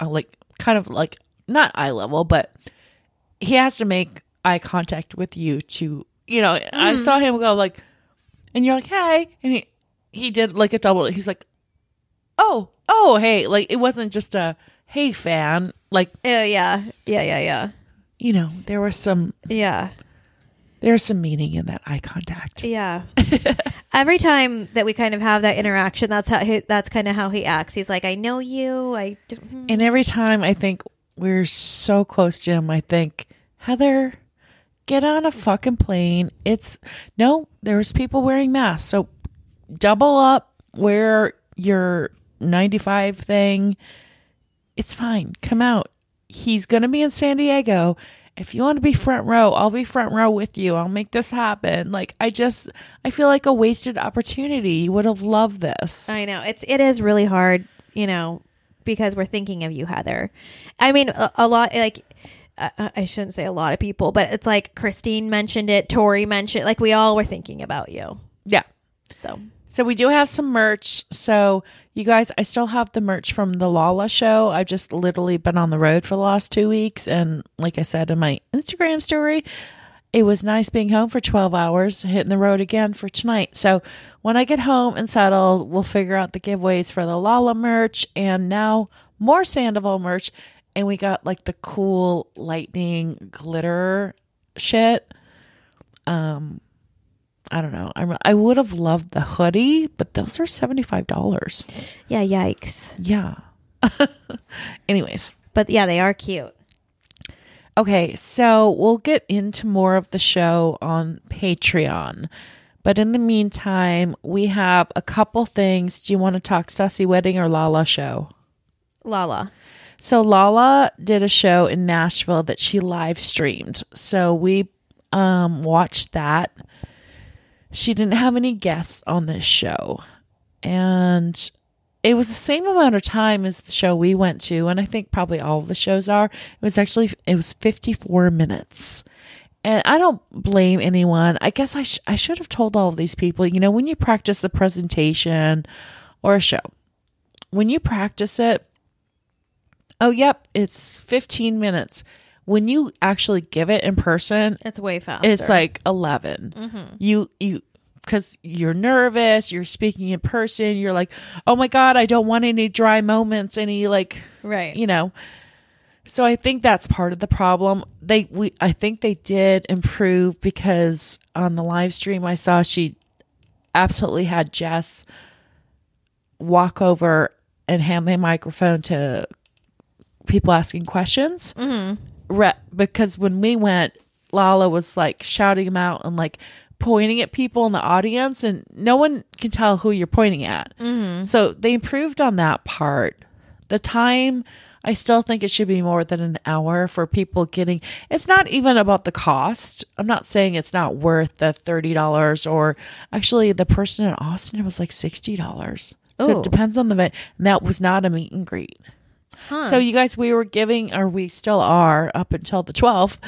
are like kind of like not eye level, but he has to make eye contact with you to, you know, I saw him go like, and you're like, hey, and he he did like a double. He's like, oh, oh, hey, like it wasn't just a hey fan, like Oh yeah. Yeah, yeah, yeah. you know, there was some Yeah. There's some meaning in that eye contact. Yeah. Every time that we kind of have that interaction, that's how he, that's kind of how he acts. He's like, "I know you. I do- hmm." And every time I think we're so close to him, I think, Heather, get on a fucking plane. It's no, there was people wearing masks. So double up, wear your 95 thing. It's fine. Come out. He's going to be in San Diego. If you want to be front row, I'll be front row with you. I'll make this happen. Like I just I feel like a wasted opportunity. You would have loved this. I know it's it is really hard, you know, because we're thinking of you, Heather. I mean, a, a lot like. I I shouldn't say a lot of people, but it's like Christine mentioned it, Tori mentioned, like we all were thinking about you. yeah. So So we do have some merch. So you guys, I still have the merch from the Lala show. I've just literally been on the road for the last two weeks, and like I said in my Instagram story, it was nice being home for 12 hours, hitting the road again for tonight. So when I get home and settled, we'll figure out the giveaways for the Lala merch and now more Sandoval merch. And we got like the cool lightning glitter shit. Um, I don't know. I I would have loved the hoodie, but those are seventy five dollars. yeah, yikes. Yeah. Anyways, But yeah, they are cute. okay, so we'll get into more of the show on Patreon. But in the meantime, we have a couple things. Do you want to talk Stassi Wedding or Lala show? Lala. So Lala did a show in Nashville that she live streamed. So we um watched that. She didn't have any guests on this show. And it was the same amount of time as the show we went to, and I think probably all the shows are. It was actually it was 54 minutes. And I don't blame anyone. I guess I sh- I should have told all of these people, you know, when you practice a presentation or a show, when you practice it, oh yep, it's 15 minutes. When you actually give it in person, It's way faster. it's like 11 mm-hmm. you you because you're nervous you're speaking in person you're like oh my god i don't want any dry moments any like right. you know? So i think that's part of the problem. They we i think they did improve because on the live stream i saw she absolutely had jess walk over and hand the microphone to people asking questions mm-hmm. Re- because when we went lala was like shouting them out and like pointing at people in the audience and no one can tell who you're pointing at. Mm-hmm. So they improved on that part. The time i still think it should be more than an hour for people getting it's not even about the cost. I'm not saying it's not worth the $30 or actually the person in austin it was like $60 so Ooh. it depends on the event. And that was not a meet and greet Huh. so you guys, we were giving, or we still are up until the 12th,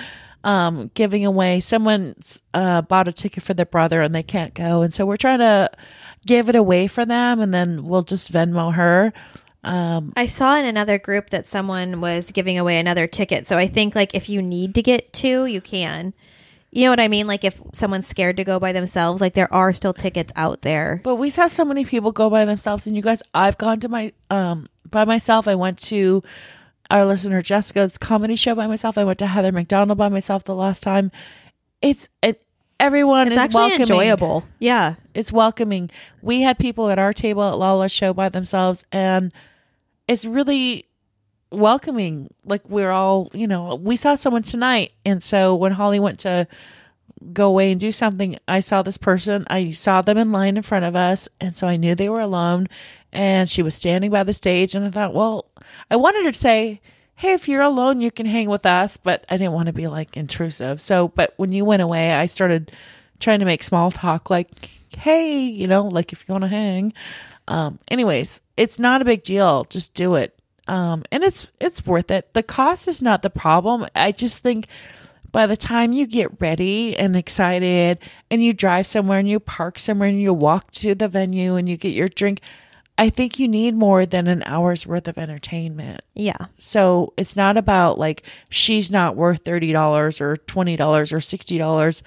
um, giving away. Someone's uh, bought a ticket for their brother and they can't go. And so we're trying to give it away for them and then we'll just Venmo her. Um, I saw in another group that someone was giving away another ticket. So I think like if you need to get two, you can. You know what I mean? Like if someone's scared to go by themselves, like there are still tickets out there. but we saw so many people go by themselves. And you guys, I've gone to my, um, by myself. I went to our listener Jessica's comedy show by myself. I went to Heather McDonald by myself the last time. It's, it, everyone It's is actually welcoming. enjoyable. Yeah. it's welcoming. We had people at our table at Lala's show by themselves, and it's really welcoming. Like we're all, you know, we saw someone tonight, and so when Holly went to go away and do something, I saw this person. I saw them in line in front of us, and so I knew they were alone. And she was standing by the stage, and I thought, well, I wanted her to say. Hey, if you're alone, you can hang with us, but I didn't want to be like intrusive. So, but when you went away, I started trying to make small talk like hey you know like if you want to hang um anyways it's not a big deal just do it um and it's it's worth it the cost is not the problem i just think by the time you get ready and excited and you drive somewhere and you park somewhere and you walk to the venue and you get your drink i think you need more than an hour's worth of entertainment Yeah. so it's not about like she's not worth $30 or $20 or $60.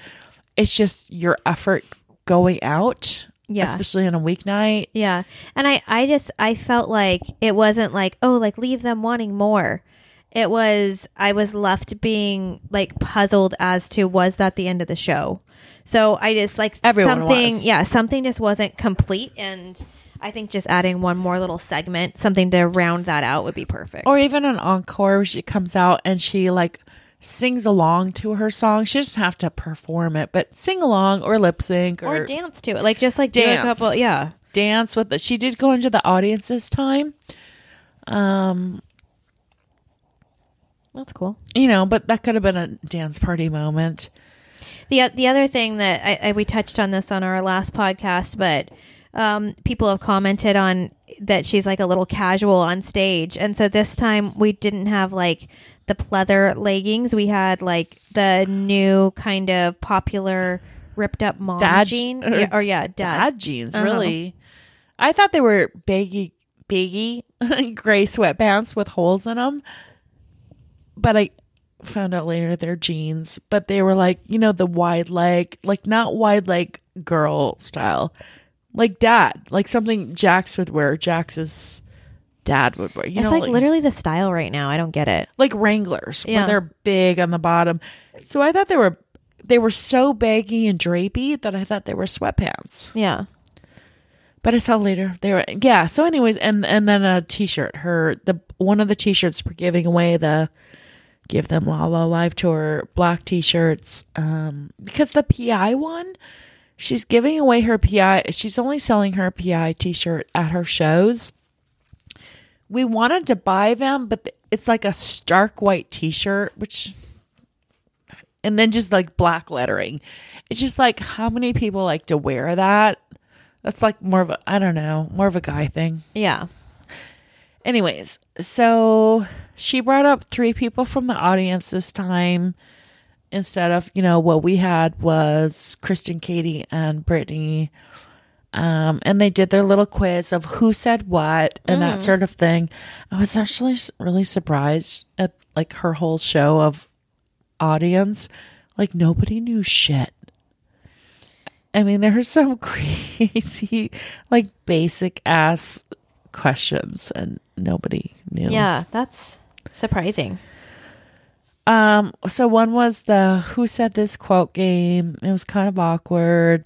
It's just your effort going out, Yeah. especially on a weeknight. Yeah. And I, I just, I felt like it wasn't like, oh, like leave them wanting more. It was, I was left being like puzzled as to was that the end of the show? So I just like Everyone something, was. yeah, something just wasn't complete. And I think just adding one more little segment, something to round that out would be perfect. Or even an encore where she comes out and she like sings along to her song. She doesn't have to perform it, but sing along or lip sync or, or dance to it. Like just like do a Dance. couple, yeah. dance with it. She did go into the audience this time. Um, That's cool. you know, but that could have been a dance party moment. The the other thing that I, I we touched on this on our last podcast, but um, people have commented on that she's like a little casual on stage, and so this time we didn't have like the pleather leggings. We had like the new kind of popular ripped up mom Dad- jean, or yeah, or yeah, dad. dad jeans, Uh-huh. really. I thought they were baggy, baggy gray sweatpants with holes in them, but I found out later they're jeans. But they were like, you know, the wide leg, like not wide leg girl style, like dad, like something Jax would wear. Jax's dad would wear. You it's know, like, literally the style right now. I don't get it. like Wranglers, Yeah. where they're big on the bottom. So I thought they were they were so baggy and drapey that I thought they were sweatpants. Yeah, But I saw later they were yeah. So anyways, and and then a T-shirt. Her the one of the T-shirts were giving away the give them Lala Live tour black T-shirts um, because the PI one. She's giving away her PI. She's only selling her PI T-shirt at her shows. We wanted to buy them, but it's like a stark white T-shirt, which, and then just like black lettering. It's just like how many people like to wear that? That's like more of a I don't know, more of a guy thing. yeah. Anyways, so she brought up three people from the audience this time instead of, you know, what we had was Kristen, Katie, and Brittany. Um, and they did their little quiz of who said what and that sort of thing. I was actually really surprised at like her whole show of audience. Like nobody knew shit. I mean, there were some crazy, like basic ass questions, and nobody knew. Yeah, that's surprising. Um. So one was the who said this quote game. It was kind of awkward.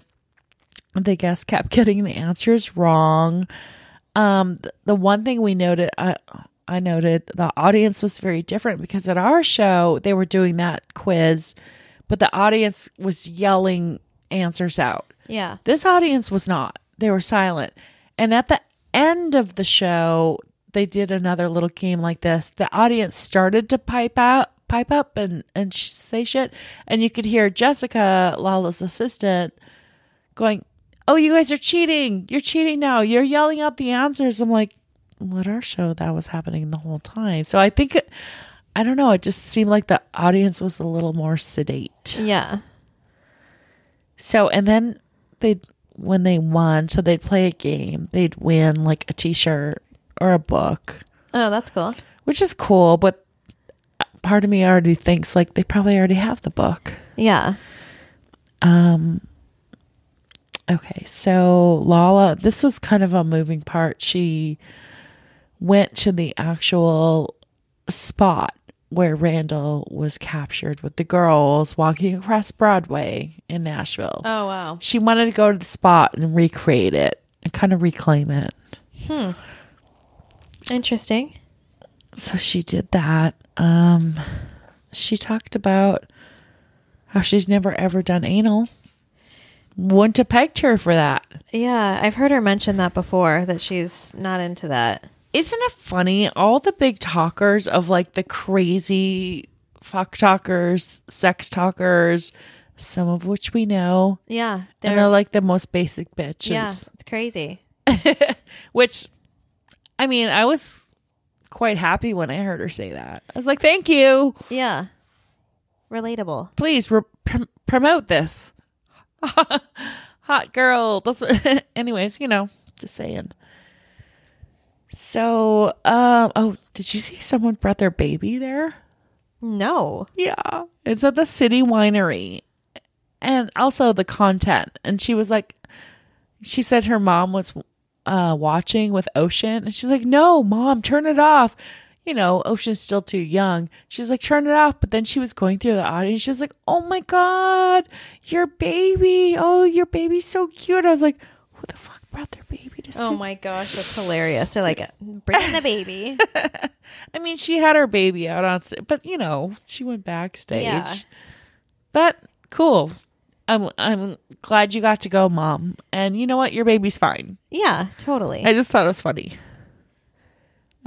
The guests kept getting the answers wrong. Um. th- The one thing we noted, I I noted the audience was very different because at our show they were doing that quiz, but the audience was yelling answers out. Yeah. This audience was not. They were silent. And at the end of the show, they did another little game like this. The audience started to pipe out, pipe up and and say shit, and you could hear Jessica, Lala's assistant, going, "Oh, you guys are cheating! You're cheating now! You're yelling out the answers." I'm like, "What our show that was happening the whole time." So I think, I don't know. It just seemed like the audience was a little more sedate. Yeah. So, and then they'd, when they won, so they'd play a game, they'd win like a t shirt or a book, Oh, that's cool. which is cool. But part of me already thinks like they probably already have the book. Yeah. Um, okay. So, Lala, this was kind of a moving part. She went to the actual spot where Randall was captured with the girls walking across Broadway in Nashville. Oh, wow. she wanted to go to the spot and recreate it and kind of reclaim it. Hmm. Interesting. So she did that. Um, she talked about how she's never ever done anal. Wouldn't have pegged her for that. Yeah, I've heard her mention that before that she's not into that. Isn't it funny? All the big talkers of like the crazy fuck talkers, sex talkers, some of which we know, Yeah, and they're like the most basic bitches. yeah, it's crazy. Which, I mean, I was quite happy when I heard her say that. I was like, thank you. Yeah, relatable. Please re- pr- promote this. Hot girl. That's, anyways, you know, just saying. So, um, oh, did you see someone brought their baby there? No. Yeah. It's at the city winery. And also the content. And she was like, she said her mom was uh, watching with Ocean. And she's like, no, mom, turn it off. You know, Ocean's still too young. She's like, turn it off. But then she was going through the audience. She's like, oh my God, your baby. Oh, your baby's so cute. I was like, who the fuck brought their baby to oh see? Oh my gosh, that's hilarious. They're like, bring in the baby. I mean, she had her baby out on stage, but you know, she went backstage. Yeah. But cool. I'm I'm glad you got to go, mom. And you know what? Your baby's fine. yeah, totally. I just thought it was funny.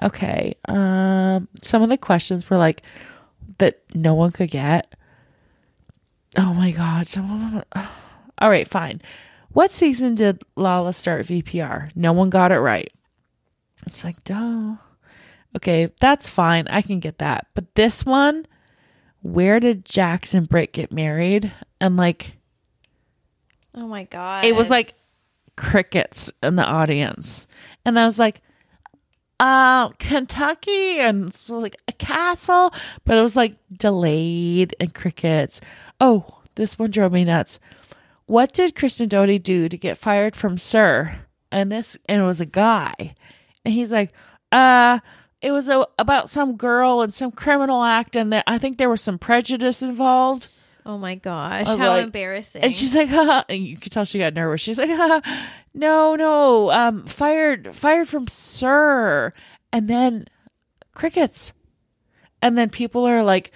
Okay. Um some of the questions were like that no one could get. Oh my god, some of them All right, fine. What season did Lala start VPR? No one got it right. It's like, duh. Okay, that's fine. I can get that. But this one, where did and Britt get married? And like oh my god. it was like crickets in the audience. And I was like, uh, Kentucky and so like a castle, but it was like delayed and crickets. Oh, this one drove me nuts. What did Kristen Doute do to get fired from SUR? And this, and it was a guy. And he's like, uh, it was a, about some girl and some criminal act, and there, I think there was some prejudice involved. Oh my gosh, how like- embarrassing. And she's like, Haha. and you could tell she got nervous. She's like, Haha, no, no, um, fired, fired from SUR, and then crickets, and then people are like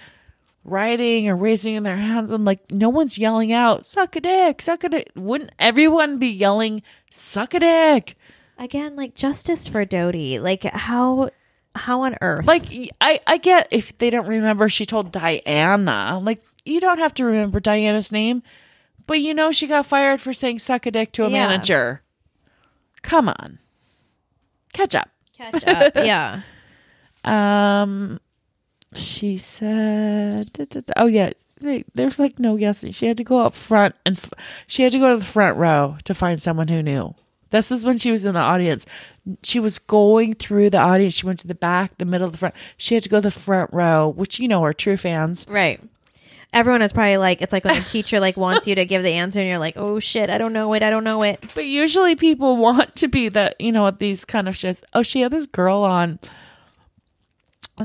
writing or raising their hands, and like no one's yelling out, "Suck a dick, suck a dick." Wouldn't everyone be yelling, "Suck a dick"? Again, like justice for Doute. Like how how on earth? Like I, I get if they don't remember, she told Diana. Like you don't have to remember Diana's name, but you know she got fired for saying "suck a dick" to a Yeah. manager. Come on, catch up. Catch up. yeah. Um, she said, da, da, da. "Oh yeah, there's like no guessing. She had to go up front and f- she had to go to the front row to find someone who knew. This is when she was in the audience. She was going through the audience. She went to the back, the middle, the front. She had to go to the front row, which you know are true fans. Right. Everyone is probably like, it's like when a teacher like wants you to give the answer and you're like, oh shit, I don't know it. I don't know it. But usually people want to be the, you know, at these kind of shows. Oh, she had this girl on.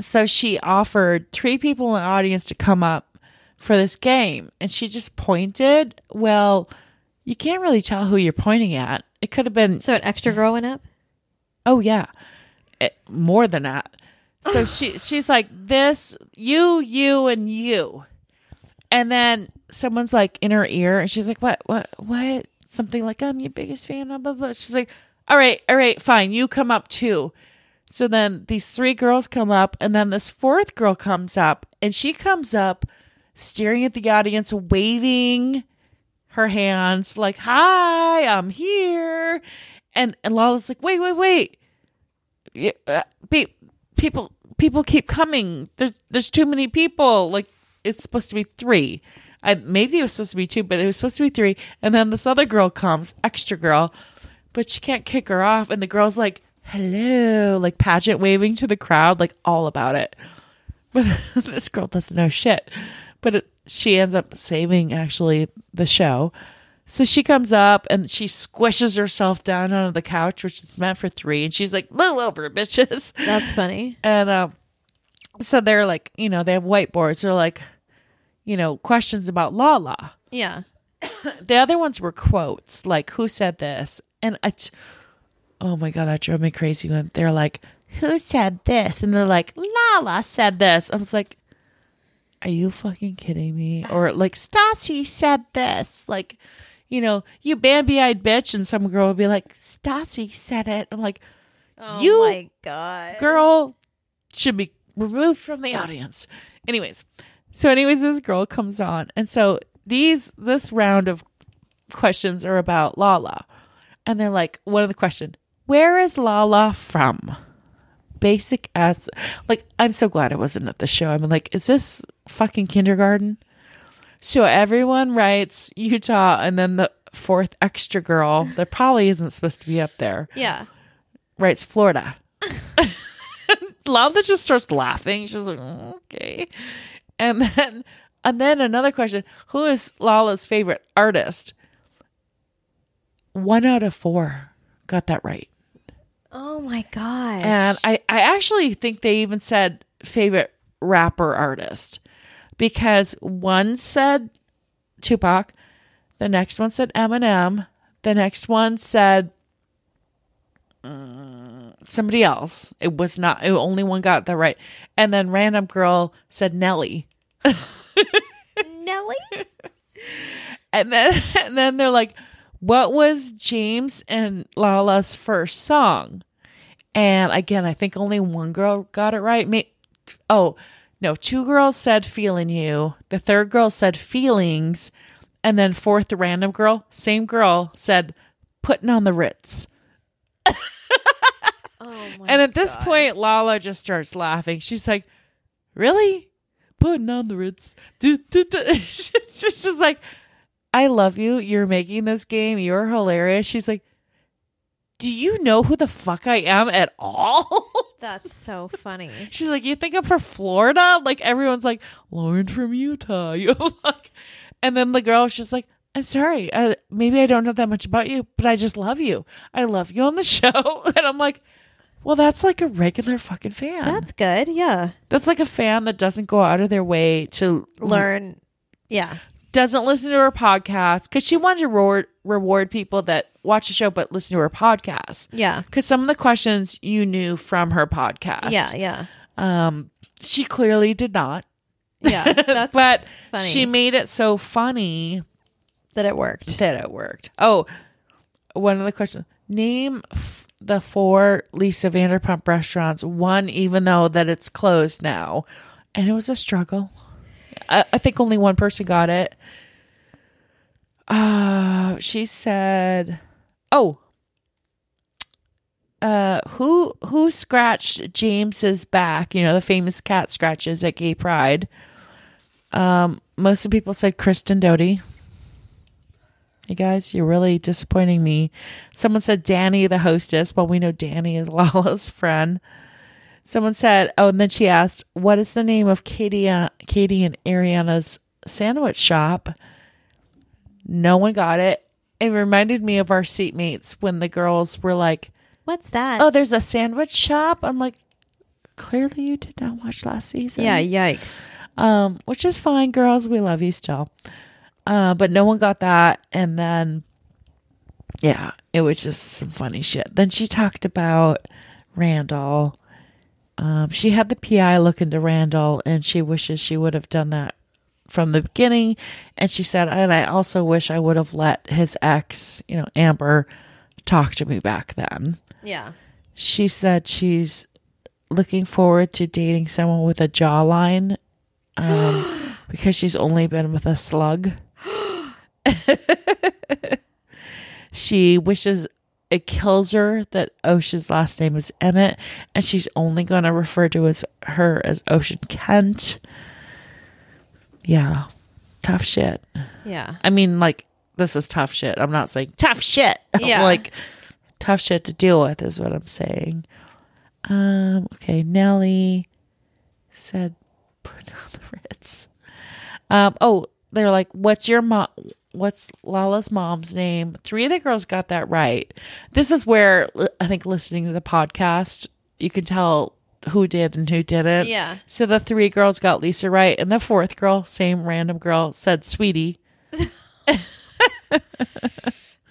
So she offered three people in the audience to come up for this game. And she just pointed. Well, you can't really tell who you're pointing at. It could have been, So an extra girl went up? oh, yeah, it, more than that. So she she's like, this, you, you, and you. And then someone's like in her ear, and she's like, "What? What? What?" Something like, "I'm your biggest fan." Blah blah. blah. She's like, "All right, all right, fine. You come up too." So then these three girls come up, and then this fourth girl comes up, and she comes up, staring at the audience, waving her hands like, "Hi, I'm here." And and Lala's like, "Wait, wait, wait." Uh, pe- people people keep coming. There's there's too many people. Like it's supposed to be three. I maybe it was supposed to be two, but it was supposed to be three. And then this other girl comes, extra girl, but she can't kick her off. And the girl's like, "Hello," like pageant waving to the crowd, like all about it. But this girl doesn't know shit. But it, she ends up saving actually the show. So she comes up and she squishes herself down onto the couch, which is meant for three, and she's like, "Move over, bitches." That's funny. And um, so they're like, you know, they have whiteboards. They're like, you know, questions about Lala. Yeah. The other ones were quotes, like who said this, and I, t- oh my god, that drove me crazy when they're like, who said this, and they're like, Lala said this. I was like, are you fucking kidding me? Or like Stassi said this, like, you know, you Bambi-eyed bitch, and some girl would be like, Stassi said it. I'm like, Oh You- my god. girl should be removed from the audience. Anyways, so anyways, this girl comes on, and so these this round of questions are about Lala, and they're like, one of the question, where is Lala from? Basic as like I'm so glad I wasn't at the show. I'm like, is this fucking kindergarten? So everyone writes Utah, and then the fourth extra girl that probably isn't supposed to be up there Yeah. writes Florida. Lala just starts laughing. She's like, "Mm, okay. And then and then another question. Who is Lala's favorite artist? One out of four got that right. Oh my god. And I, I actually think they even said favorite rapper artist because one said Tupac, the next one said Eminem, the next one said mm, somebody else. It was not, it, only one got that right. And then random girl said Nelly. Nelly? And then, and then they're like, what was James and Lala's first song? And again, I think only one girl got it right. May- oh, no, two girls said feeling you. The third girl said feelings. And then fourth, the random girl, same girl, said putting on the Ritz. Oh my And at this point, Lala just starts laughing. She's like, Really? Putting on the Ritz. Do, do, do. She's just like, I love you. You're making this game. You're hilarious. She's like, Do you know who the fuck I am at all? That's so funny. She's like, You think I'm from Florida? Like, everyone's like, Lauren from Utah. You like, and then the girl's just like, I'm sorry. Uh, maybe I don't know that much about you, but I just love you. I love you on the show. And I'm like, well, that's like a regular fucking fan. That's good. Yeah. That's like a fan that doesn't go out of their way to Learn. Yeah. doesn't listen to her podcast because she wanted to reward, reward people that watch the show but listen to her podcast. Yeah. Because some of the questions you knew from her podcast. Yeah. Yeah. Um, she clearly did not, Yeah. That's but funny. she made it so funny that it worked. that it worked. Oh, one of the questions: Name f- the four Lisa Vanderpump restaurants. One, even though that it's closed now, and it was a struggle. I, I think only one person got it. Uh, she said, "Oh, uh, who who scratched James's back? You know, the famous cat scratches at Gay Pride. Um, most of the people said Kristen Doute. You guys, you're really disappointing me. Someone said Danny, the hostess. Well, we know Danny is Lala's friend. Someone said, oh, and then she asked, "What is the name of Katie, uh, Katie and Ariana's sandwich shop?" No one got it. It reminded me of our seatmates when the girls were like, What's that? "Oh, there's a sandwich shop." I'm like, clearly you did not watch last season. yeah, yikes. um, which is fine, girls. We love you still. Uh, but no one got that, and then yeah, it was just some funny shit. Then she talked about Randall. Um, she had the PI look into Randall, and she wishes she would have done that from the beginning. And she said, and I also wish I would have let his ex, you know, Amber, talk to me back then. Yeah. She said she's looking forward to dating someone with a jawline um, because she's only been with a slug. she wishes it kills her that Ocean's last name is Emmett, and she's only going to refer to as her as Ocean Kent. Yeah, tough shit. Yeah. I mean, like this is tough shit. I'm not saying tough shit. Yeah. like tough shit to deal with is what I'm saying. Um. Okay. Nellie said, "Put on the Ritz." Um. Oh, they're like, "What's your mom? What's Lala's mom's name?" Three of the girls got that right. This is where I think listening to the podcast, you can tell who did and who didn't. Yeah. So the three girls got Lisa right, and the fourth girl, same random girl, said "Sweetie."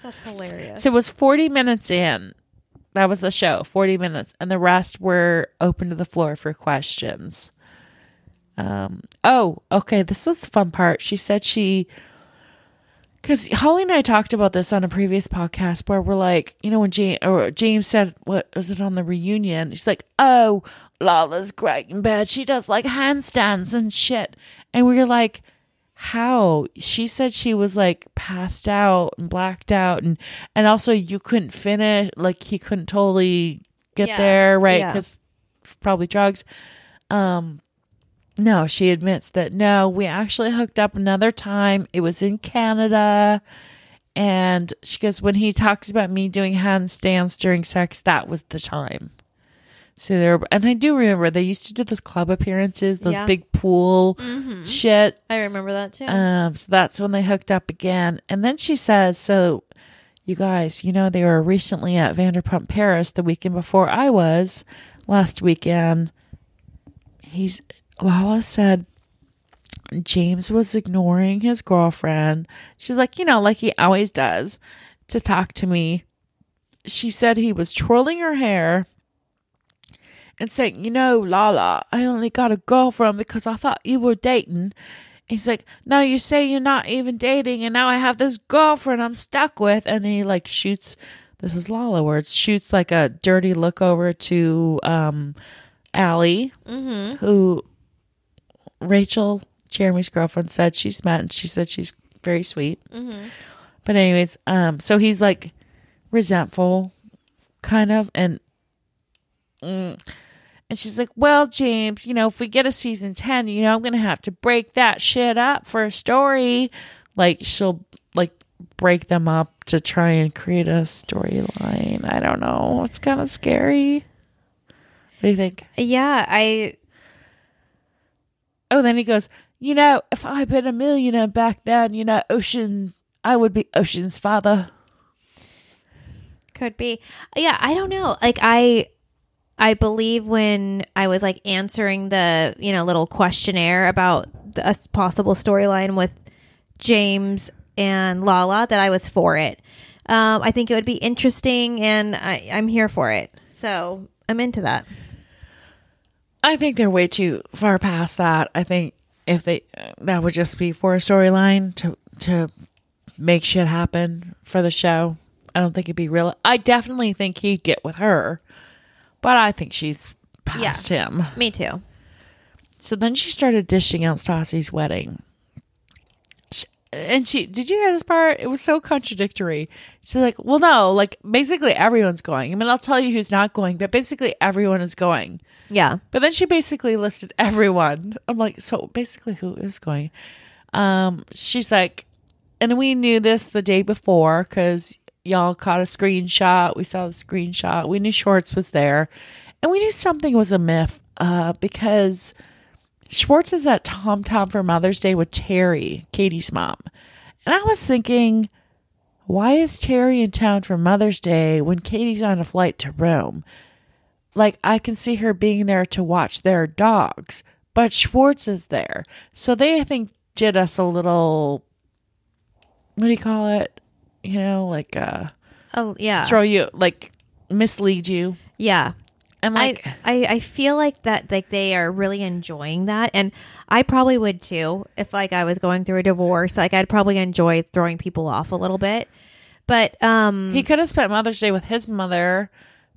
That's hilarious. So it was 40 minutes in. That was the show, 40 minutes. And the rest were open to the floor for questions. Um, oh, okay. This was the fun part. She said she, because Holly and I talked about this on a previous podcast where we're like, you know, when James, or James said, what was it on the reunion? She's like, oh, Lala's great in bed. She does like handstands and shit. And we were like, how she said she was like passed out and blacked out and and also you couldn't finish like he couldn't totally get Yeah, there right yeah. because probably drugs um no she admits that no we actually hooked up another time it was in canada and she goes when he talks about me doing handstands during sex that was the time so there and i do remember they used to do those club appearances those Yeah. big pool shit I remember that too. um, so that's when they hooked up again. And then she says, So, you guys, you know, they were recently at Vanderpump Paris the weekend before I was last weekend. He's, Lala said, James was ignoring his girlfriend. She's like, you know, like he always does to talk to me. She said he was twirling her hair and saying, You know, Lala, I only got a girlfriend because I thought you were dating. He's like, No, you say you're not even dating, and now I have this girlfriend I'm stuck with. And he like shoots, this is Lala words, shoots like a dirty look over to um, Allie, who Rachel, Jeremy's girlfriend, said she's met, and she said she's very sweet. But anyways, um, so he's like resentful, kind of, and mm, and she's like, "Well, James, you know, if we get a season ten, you know, I'm gonna have to break that shit up for a story. Like she'll like break them up to try and create a storyline. I don't know. It's kind of scary. What do you think? yeah, I Oh, then he goes, you know, if I'd been a millionaire back then, you know, Ocean, I would be Ocean's father. could be. Yeah, I don't know. Like I I believe when I was like answering the, you know, little questionnaire about the, a possible storyline with James and Lala that I was for it. Um, I think it would be interesting and I, I'm here for it. So I'm into that. I think they're way too far past that. I think if they that would just be for a storyline to to make shit happen for the show. I don't think it'd be real. I definitely think he'd get with her, but I think she's past him. Me too. So then she started dishing out Stassi's wedding. And she did you hear this part? It was so contradictory. She's like, well, no, like basically everyone's going. I mean, I'll tell you who's not going, but basically everyone is going. Yeah. But then she basically listed everyone. I'm like, so basically who is going? Um, she's like, and we knew this the day before because y'all caught a screenshot. We saw the screenshot. We knew Schwartz was there, and we knew something was a myth uh, because Schwartz is at Tom Tom for Mother's Day with Terry, Katie's mom, and I was thinking, why is Terry in town for Mother's Day when Katie's on a flight to Rome? Like I can see her being there to watch their dogs, but Schwartz is there, so they I think did us a little. What do you call it? You know, like uh, Oh, yeah. throw you like mislead you Yeah. and like I, I I feel like that like they are really enjoying that and I probably would too if like I was going through a divorce like I'd probably enjoy throwing people off a little bit but um he could have spent Mother's Day with his mother,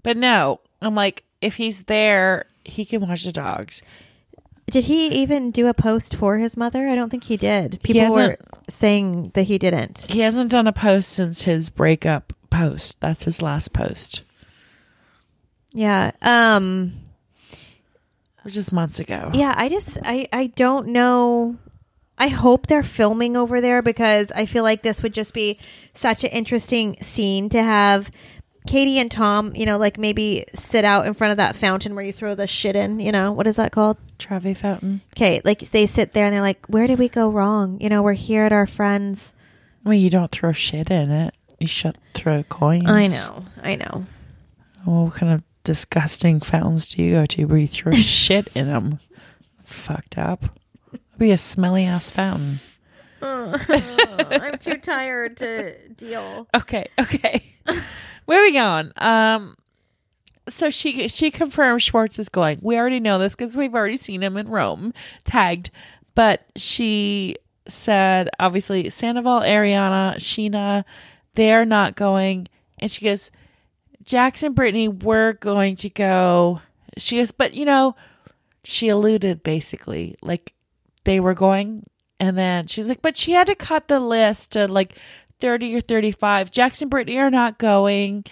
but no. I'm like, if he's there, he can watch the dogs. did he even do a post for his mother I don't think he did people were saying that he didn't He hasn't done a post since his breakup post. That's his last post, yeah um which is months ago. yeah I just I I don't know I hope they're filming over there because I feel like this would just be such an interesting scene to have Katie and Tom, you know, like maybe sit out in front of that fountain where you throw the shit in, you know, what is that called? Trevi Fountain. Okay, like they sit there and they're like, where did we go wrong? You know, we're here at our friends. Well, you don't throw shit in it. You should throw coins. I know, I know. Well, what kind of disgusting fountains do you go to where you throw shit in them? That's fucked up. It'd be a smelly ass fountain. Oh, I'm too tired to deal. Okay, okay. Moving on. Um, so she she confirms Schwartz is going. We already know this because we've already seen him in Rome, tagged. But she said, obviously, Sandoval, Ariana, Scheana, they're not going. And she goes, Jackson, Brittany, we're going to go. She goes, but you know, she alluded basically like they were going and then she's like but she had to cut the list to like 30 or 35 jackson brittany are not going.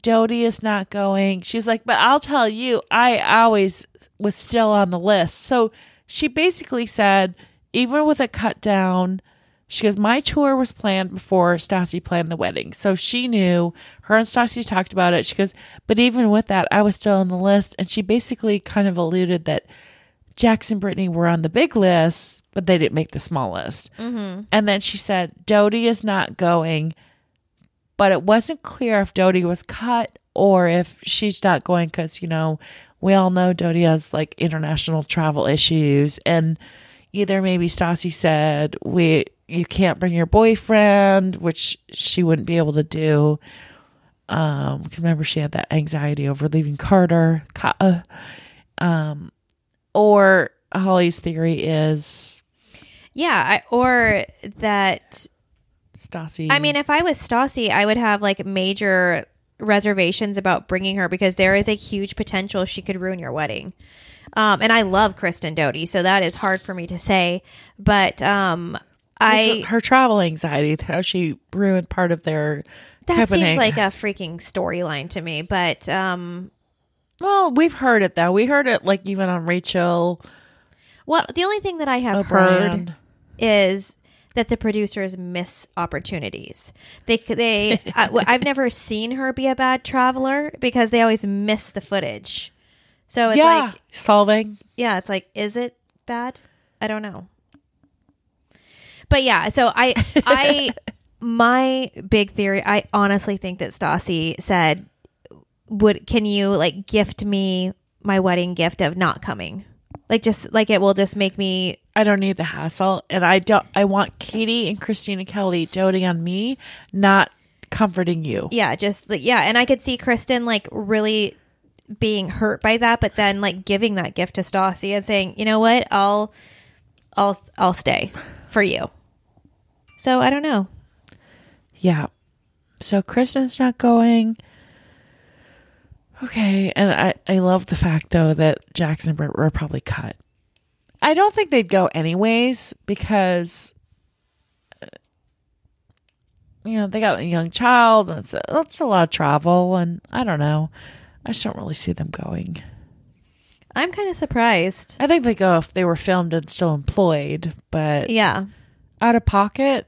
Dodie is not going. She's like but i'll tell you i always was still on the list. So she basically said even with a cut down she goes my tour was planned before stassi planned the wedding. So she knew her and stassi talked about it. She goes but even with that i was still on the list. And she basically kind of alluded that Jackson Brittany were on the big list, but they didn't make the small list. Mm-hmm. And then she said, Dodie is not going, but it wasn't clear if Dodie was cut or if she's not going because, you know, we all know Dodie has like international travel issues. And either maybe Stassi said, we, you can't bring your boyfriend, which she wouldn't be able to do. Um, 'cause remember she had that anxiety over leaving Carter. Uh, um, or Holly's theory is Yeah, I, or that Stassi. I mean, if I was Stassi, I would have like major reservations about bringing her because there is a huge potential she could ruin your wedding. Um, and I love Kristen Doute, so that is hard for me to say. But um, I her travel anxiety, how she ruined part of their that seems like a freaking storyline to me. But um, Well, we've heard it though. We heard it like even on Rachel well, the only thing that I have O'Brien. heard is that the producers miss opportunities. They they I, I've never seen her be a bad traveler because they always miss the footage. So it's yeah, like solving. yeah, it's like, is it bad? I don't know. But yeah, so I, I, my big theory, I honestly think that Stassi said, would, can you like gift me my wedding gift of not coming? Like just like it will just make me, I don't need the hassle, and I don't. I want Katie and Christina Kelly doting on me, not comforting you. yeah, just like, yeah. And I could see Kristen like really being hurt by that, but then like giving that gift to Stassi and saying, you know what, I'll, I'll, I'll stay for you. So I don't know. Yeah. So Kristen's not going. Okay, and I I love the fact though that Jackson and Britt were probably cut. I don't think they'd go anyways because uh, you know, they got a young child, and it's a, a lot of travel, and I don't know. I just don't really see them going. I'm kind of surprised. I think they go if they were filmed and still employed, but Yeah. out of pocket.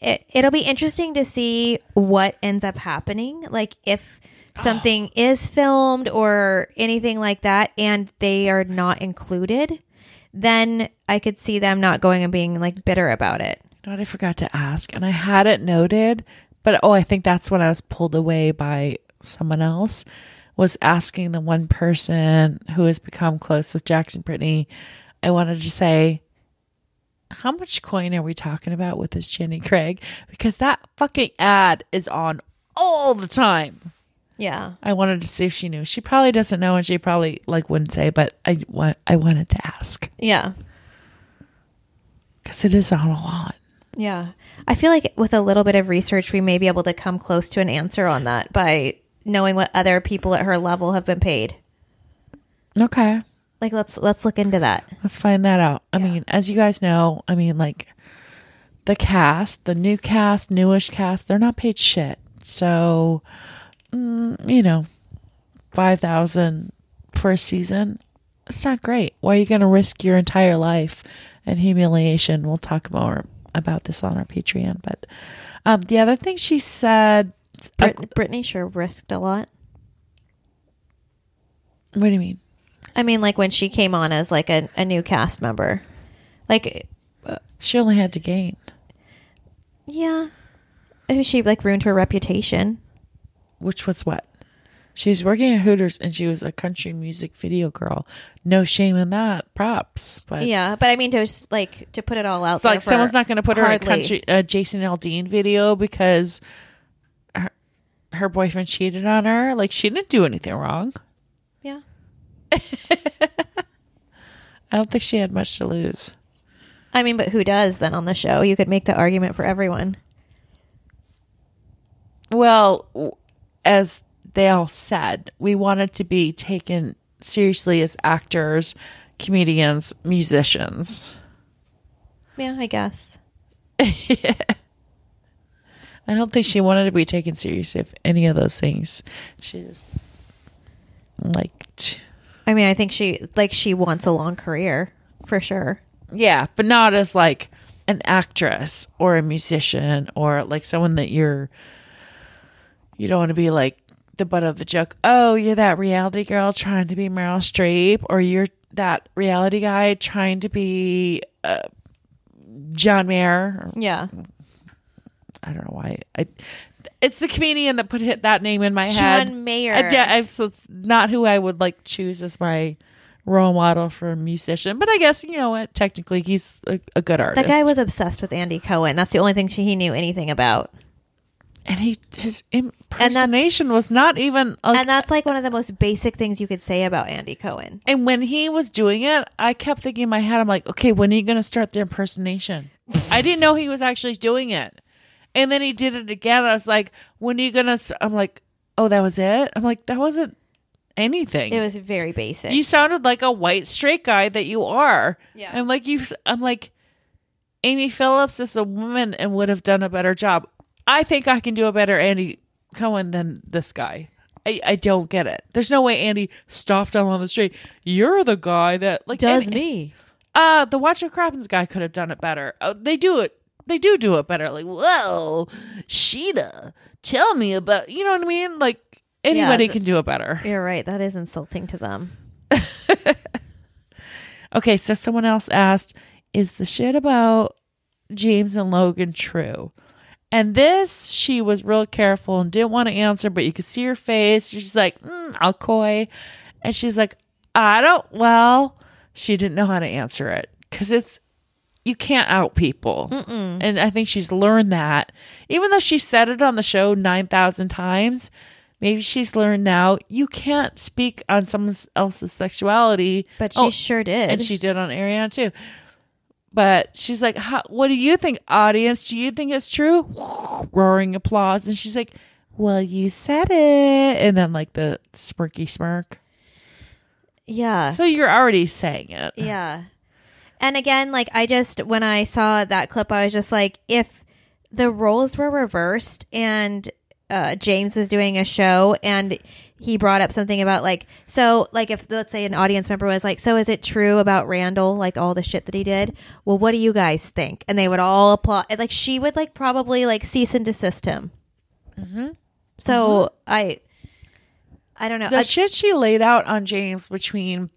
It, it'll be interesting to see what ends up happening. Like if Ah. something is filmed or anything like that and they are not included, then I could see them not going and being like bitter about it. You know what I forgot to ask, and I had it noted, but oh, I think that's when I was pulled away by someone else. Was asking the one person who has become close with Jackson Brittany. I wanted to say, how much coin are we talking about with this Jenny Craig? Because that fucking ad is on all the time. Yeah. I wanted to see if she knew. She probably doesn't know, and she probably like wouldn't say. But I wa- I wanted to ask Yeah. because it is on a lot. Yeah. I feel like with a little bit of research, we may be able to come close to an answer on that by knowing what other people at her level have been paid. Okay. Like let's let's look into that. Let's find that out. I mean, as you guys know, I mean, like the cast, the new cast, newish cast, they're not paid shit. So, mm, you know, five thousand for a season, it's not great. Why are you going to risk your entire life and humiliation? We'll talk more about this on our Patreon. But um, the other thing she said, Brit- Brittany sure risked a lot. what do you mean? I mean, like when she came on as like a, a new cast member. Like, She only had to gain. yeah. I mean, she like ruined her reputation. Which was what? She was working at Hooters and she was a country music video girl. No shame in that. Props. But Yeah, but I mean to like to put it all out. it's like someone's not going to put her in a country a Jason Aldean video because her, her boyfriend cheated on her. Like she didn't do anything wrong. Yeah, I don't think she had much to lose. I mean, but who does then on the show? You could make the argument for everyone. Well, as they all said, we wanted to be taken seriously as actors, comedians, musicians. Yeah, I guess. I don't think she wanted to be taken serious if any of those things. She just liked, I mean, I think she like she wants a long career for sure. yeah, but not as like an actress or a musician or like someone that you're. You don't want to be like the butt of the joke. Oh, you're that reality girl trying to be Meryl Streep, or you're that reality guy trying to be uh, John Mayer. Yeah, I don't know why. I, it's the comedian that put hit that name in my head. John Mayer. Uh, yeah, I've, so it's not who I would like choose as my role model for a musician. But I guess you know what? Technically, he's a, a good artist. that guy was obsessed with Andy Cohen. That's the only thing she, he knew anything about. And he his impersonation was not even. Like, and that's like one of the most basic things you could say about Andy Cohen. and when he was doing it, I kept thinking in my head, I'm like, okay, when are you going to start the impersonation? I didn't know he was actually doing it. And then he did it again. I was like, when are you going to? I'm like, oh, that was it? I'm like, that wasn't anything. It was very basic. you sounded like a white straight guy that you are. Yeah. I'm like, you, I'm like, Amy Phillips is a woman and would have done a better job. I think I can do a better Andy Cohen than this guy. I, I don't get it. There's no way Andy stopped him on the street. You're the guy that like and- me. Uh, the Watch What Crappens guy could have done it better. Uh, they do it. They do do it better. Like, whoa, Sheeta, tell me about. You know what I mean? Like anybody th- can do it better. You're right. That is insulting to them. Okay, so someone else asked, "Is the shit about James and Logan true?" And this, she was real careful and didn't want to answer, but you could see her face. She's like, mm, "I'll coy," and she's like, "I don't." Well, she didn't know how to answer it because it's you can't out people, and I think she's learned that. Even though she said it on the show nine thousand times, maybe she's learned now you can't speak on someone else's sexuality. But she Oh, sure did. and she did on Ariana too. But she's like, "What do you think, audience? Do you think it's true?" Roaring applause, and she's like, "Well, you said it," and then like the smirky smirk. yeah. So you're already saying it. Yeah. And again, like I just when I saw that clip, I was just like, if the roles were reversed and uh, James was doing a show and he brought up something about like so like if let's say an audience member was like so is it true about Randall like all the shit that he did well what do you guys think and they would all applaud and, like she would like probably like cease and desist him mm-hmm. so I I don't know the shit she laid out on James between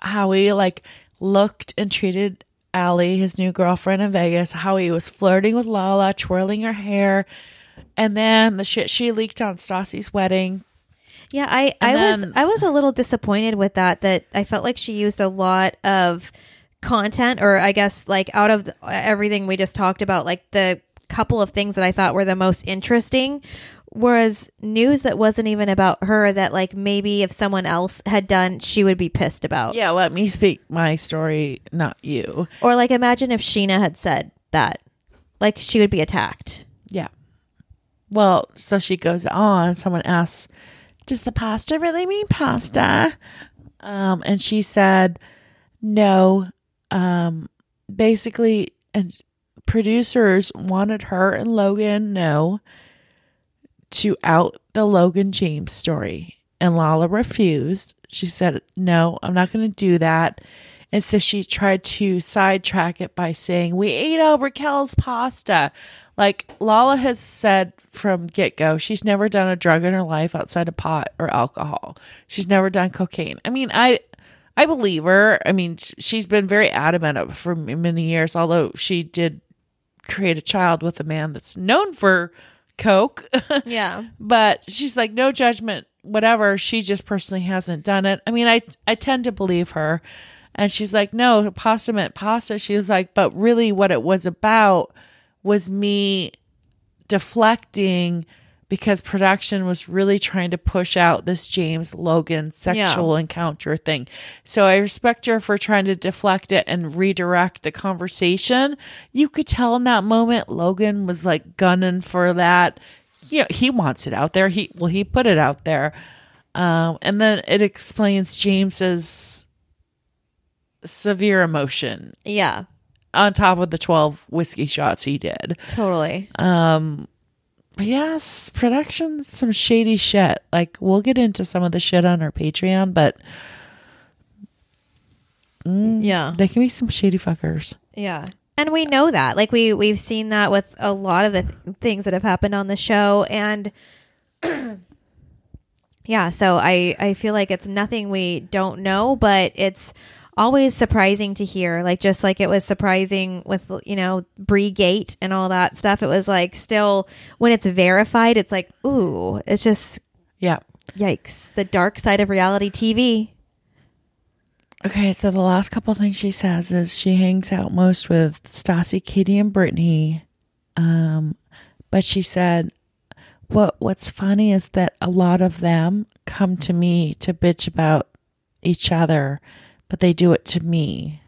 how he like looked and treated Allie, his new girlfriend in Vegas, how he was flirting with Lala, twirling her hair, and then the shit she leaked on Stassi's wedding. Yeah, I, I And was I was a little disappointed with that. That I felt like she used a lot of content, or I guess like out of the, everything we just talked about, like the couple of things that I thought were the most interesting was news that wasn't even about her. That like maybe if someone else had done, she would be pissed about. Yeah, let me speak my story, not you. Or like imagine if Scheana had said that, like she would be attacked. Yeah. Well, so she goes on. Someone asks, "Does the pasta really mean pasta?" Um, and she said, "No." Um, basically, and producers wanted her and Logan no to out the Logan James story, and Lala refused. She said, "No, I'm not going to do that." And so she tried to sidetrack it by saying, We ate all Raquel's pasta. Like Lala has said from get go, she's never done a drug in her life outside of pot or alcohol. She's never done cocaine. I mean, I. I believe her. I mean, she's been very adamant for many years, although she did create a child with a man that's known for coke. Yeah. but she's like no judgment whatever she just personally hasn't done it i mean i i tend to believe her and she's like no pasta meant pasta she was like but really what it was about was me deflecting because production was really trying to push out this James Logan sexual encounter thing. So I respect her for trying to deflect it and redirect the conversation. You could tell in that moment Logan was like gunning for that. Yeah, he wants it out there. He well, he put it out there. Um, and then it explains James's severe emotion Yeah. On top of the 12 whiskey shots he did. Totally. Um, but yes, production, some shady shit. Like we'll get into some of the shit on our Patreon, but mm, yeah. they can be some shady fuckers. Yeah. And we know that. Like we we've seen that with a lot of the th- things that have happened on the show and yeah, so I I feel like it's nothing we don't know, but it's always surprising to hear. Like just like it was surprising with you know Brie Gate and all that stuff. It was like still when it's verified, it's like ooh, it's just Yeah. yikes. The dark side of reality TV. Okay, so the last couple things she says is she hangs out most with Stassi, Katie, and Brittany. Um, but she said, "What What's funny is that a lot of them come to me to bitch about each other, but they do it to me."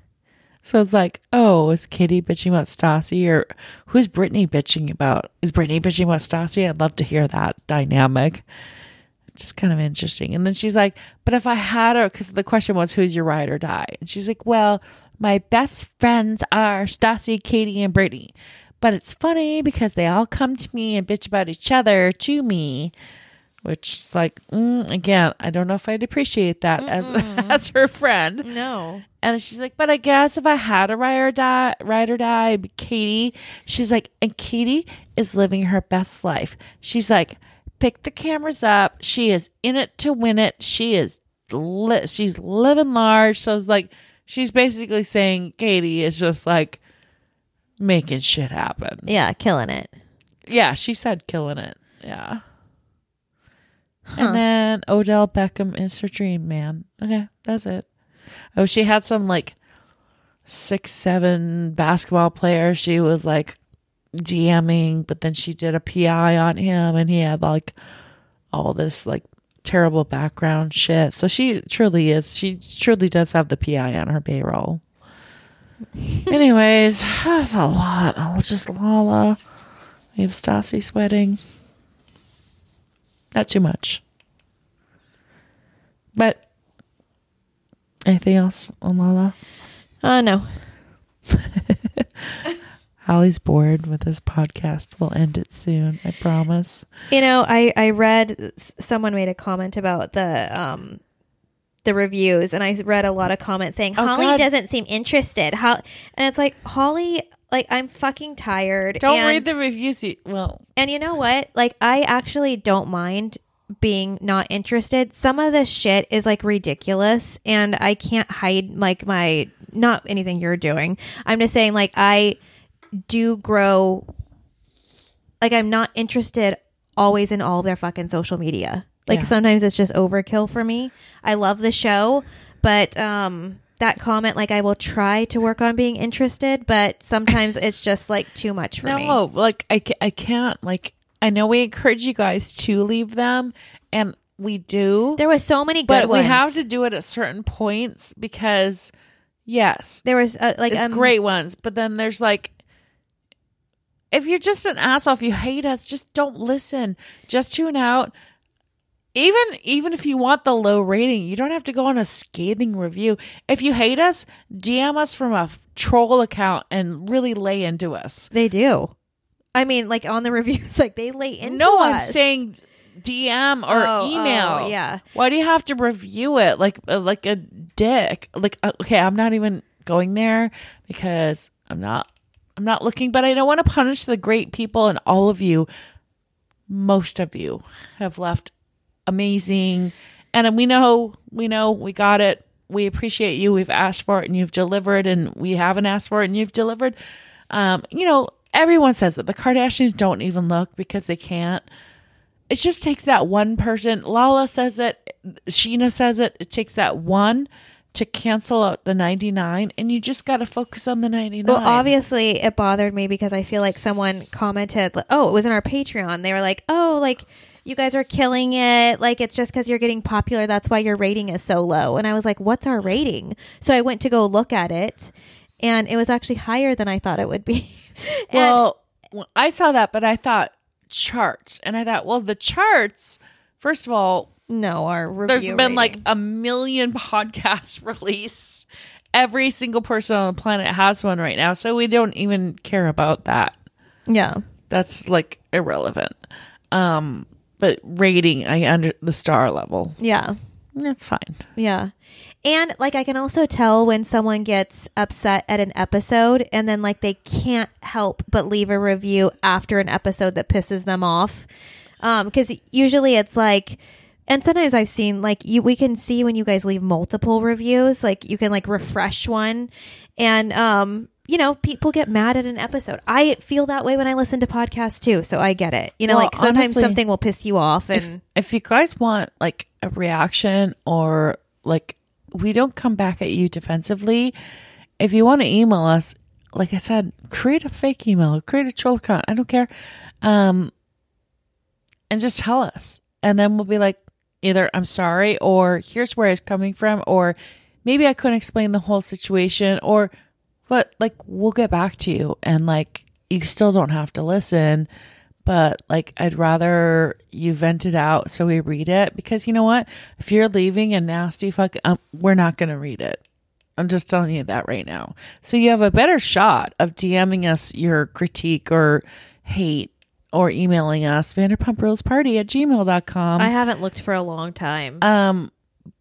So it's like, oh, is Katie bitching about Stassi, or who's Brittany bitching about? Is Brittany bitching about Stassi? I'd love to hear that dynamic just kind of interesting. And then she's like, but if I had her, because the question was, who's your ride or die? And she's like, well, my best friends are Stassi, Katie, and Brittany. But it's funny because they all come to me and bitch about each other to me, which is like, mm, again, I don't know if I'd appreciate that as as her friend. No. And she's like, but I guess if I had a ride or die, ride or die, Katie. She's like, and Katie is living her best life. She's like, pick the cameras up. She is in it to win it. She is, li- she's living large. So it's like, she's basically saying Katie is just like making shit happen. Yeah, killing it. Yeah, she said killing it. Yeah. And then Odell Beckham is her dream man. Okay, that's it. Oh, she had some like six, seven basketball players. She was like DMing, but then she did a PI on him and he had like all this like terrible background shit. So she truly is, she truly does have the PI on her payroll. Anyways, that's a lot. I'll just Lala. We have Stassi sweating. Not too much. But anything else on Lala? Oh no. Holly's bored with this podcast. We'll end it soon. I promise. You know, I I read someone made a comment about the um the reviews, and I read a lot of comments saying Oh, Holly doesn't seem interested. How and it's like Holly, like I'm fucking tired. Don't and, read the reviews. You, well, And you know what? Like I actually don't mind being not interested. Some of this shit is like ridiculous, and I can't hide like my not anything you're doing. I'm just saying like I do grow like I'm not interested always in all their fucking social media. Like Yeah. sometimes it's just overkill for me. I love the show, but um that comment like I will try to work on being interested, but sometimes it's just like too much for me. no, like I, I can't. Like I know we encourage you guys to leave them, and we do, There was so many good but ones. we have to do it at certain points because, yes, There was uh, like it's um, great ones. But then there's like, if you're just an asshole, if you hate us, just don't listen. Just tune out. Even even if you want the low rating, you don't have to go on a scathing review. If you hate us, DM us from a troll account and really lay into us. They do. I mean, like on the reviews, like they lay into no, us. I'm saying DM or Oh, email. oh, yeah. Why do you have to review it like uh, like a dick? Like uh, okay, I'm not even going there because I'm not I'm not looking, but I don't want to punish the great people and all of you. Most of you have left amazing and we know we know we got it. We appreciate you. We've asked for it and you've delivered and we haven't asked for it and you've delivered. Um, you know, everyone says that the Kardashians don't even look because they can't it just takes that one person. Lala says it, Scheana says it. It takes that one to cancel out the 99, and you just got to focus on the 99. Well, obviously, it bothered me because I feel like someone commented, like, "Oh, it was in our Patreon." They were like, "Oh, like you guys are killing it. Like it's just because you're getting popular. That's why your rating is so low." And I was like, "What's our rating?" So I went to go look at it, and it was actually higher than I thought it would be. Well, I saw that, but I thought charts, and I thought, well, the charts. First of all, no, our review there's been rating. like a million podcasts released. Every single person on the planet has one right now, so we don't even care about that. yeah. That's like irrelevant. Um, but rating, I under the star level. Yeah. That's fine. Yeah. And like I can also tell when someone gets upset at an episode and then like they can't help but leave a review after an episode that pisses them off. Um cuz usually it's like and sometimes I've seen like you we can see when you guys leave multiple reviews like you can like refresh one and um you know people get mad at an episode. I feel that way when I listen to podcasts too, so I get it. You know Well, like sometimes honestly, something will piss you off and If, if you guys want like a reaction or like we don't come back at you defensively, if you want to email us, like I said, create a fake email, create a troll account. I don't care. Um, and just tell us. And then we'll be like, either I'm sorry, or here's where it's coming from, or maybe I couldn't explain the whole situation, or but like we'll get back to you. And like you still don't have to listen, but like I'd rather you vent it out so we read it because you know what? If you're leaving a nasty fuck, um, we're not going to read it. I'm just telling you that right now. So you have a better shot of DMing us your critique or hate or emailing us vanderpumprulesparty at gmail.com. I haven't looked for a long time. Um,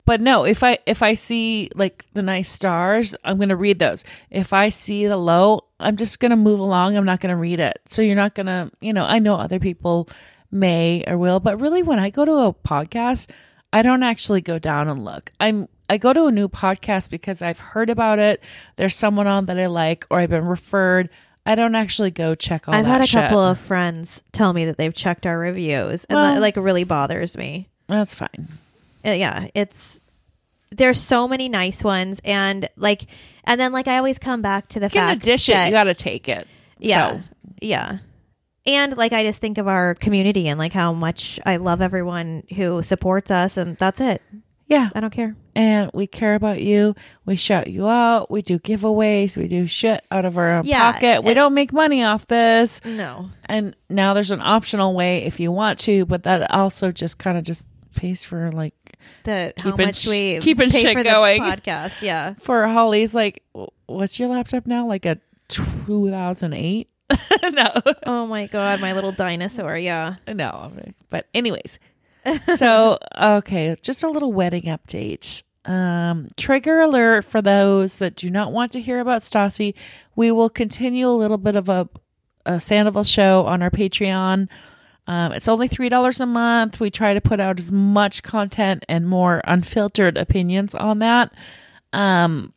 but no, if I if I see like the nice stars, I'm gonna read those. If I see the low, I'm just gonna move along. I'm not gonna read it. So you're not gonna, you know, I know other people may or will, but really when I go to a podcast, I don't actually go down and look. I'm I go to a new podcast because I've heard about it. There's someone on that I like, or I've been referred. I don't actually go check all I've had a shit. couple of friends tell me that they've checked our reviews, and Well- that like really bothers me. That's fine. Uh, yeah, it's there's so many nice ones, and like, and then like I always come back to the Get fact a dish it. that You got to take it. yeah, So, yeah, and like I just think of our community and like how much I love everyone who supports us, and that's it. yeah. I don't care. and we care about you. We shout you out. We do giveaways. We do shit out of our own Yeah, pocket. We don't make money off this. No, And now there's an optional way if you want to, but that also just kind of just pays for like the how Keeping much sh- we keeping shit for going. the podcast. Yeah, for Holly's like, what's your laptop now? Like a 2008. no, Oh my god, my little dinosaur. Yeah. no. But anyways, so okay, just a little wedding update. Um, trigger alert for those that do not want to hear about Stassi. We will continue a little bit of a, a Sandoval show on our Patreon. Um, it's only three dollars a month. We try to put out as much content and more unfiltered opinions on that. Um,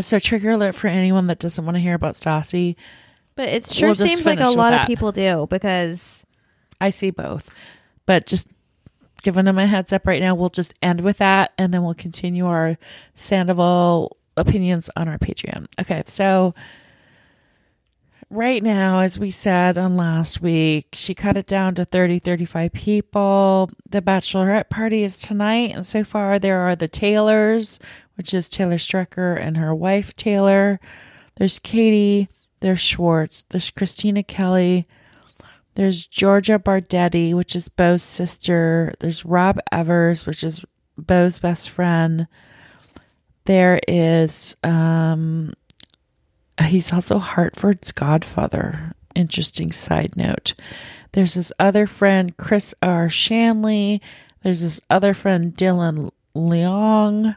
so trigger alert for anyone that doesn't want to hear about Stassi. But it sure We'll seems like a lot of people do because I see both, but just giving them a heads up right now. We'll just end with that, and then we'll continue our Sandoval opinions on our Patreon. Okay, so right now, as we said on last week, she cut it down to 30, 35 people. The bachelorette party is tonight, and so far there are the Taylors, which is Taylor Strecker and her wife Taylor. There's Katie. There's Schwartz. There's Christina Kelly. There's Georgia Bardetti, which is Beau's sister. There's Rob Evers, which is Beau's best friend. There is um he's also Hartford's godfather. Interesting side note. There's this other friend, Chris R. Shanley. There's this other friend, Dylan Leong,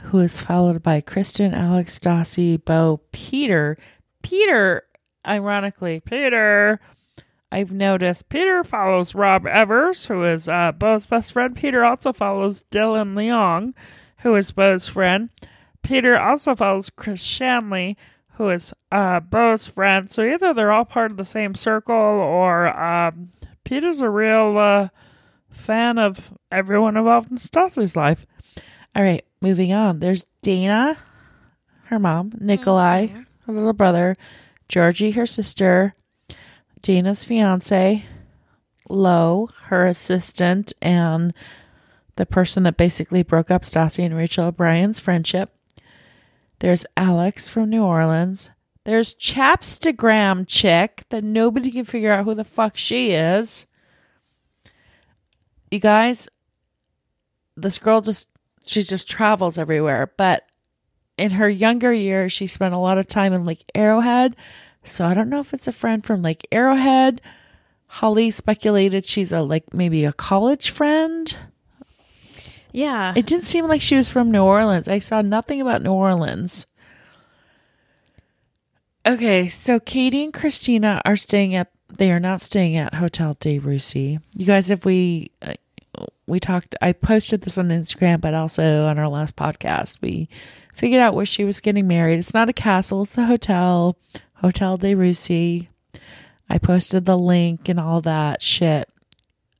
who is followed by Kristen, Alex, Dossie, Beau, Peter. Peter, ironically, Peter I've noticed Peter follows Rob Evers, who is uh, Beau's best friend. Peter also follows Dylan Leong, who is Beau's friend. Peter also follows Chris Shanley, who is uh, Beau's friend. So either they're all part of the same circle, or um, Peter's a real uh, fan of everyone involved in Stassi's life. All right, moving on. There's Dana, her mom, Nikolai, her little brother, Georgie, her sister, Dana's fiance, Lo, her assistant, and the person that basically broke up Stassi and Rachel O'Brien's friendship. There's Alex from New Orleans. There's Chapstagram chick that nobody can figure out who the fuck she is. You guys, this girl just she just travels everywhere, but in her younger years she spent a lot of time in Lake Arrowhead. So I don't know if it's a friend from Lake Arrowhead. Holly speculated she's a like maybe a college friend. Yeah. It didn't seem like she was from New Orleans. I saw nothing about New Orleans. Okay, so Katie and Christina are staying at they are not staying at Hotel de Russie. You guys if we uh, we talked I posted this on Instagram but also on our last podcast. We figured out where she was getting married. It's not a castle, it's a hotel. Hotel de Russie. I posted the link and all that shit.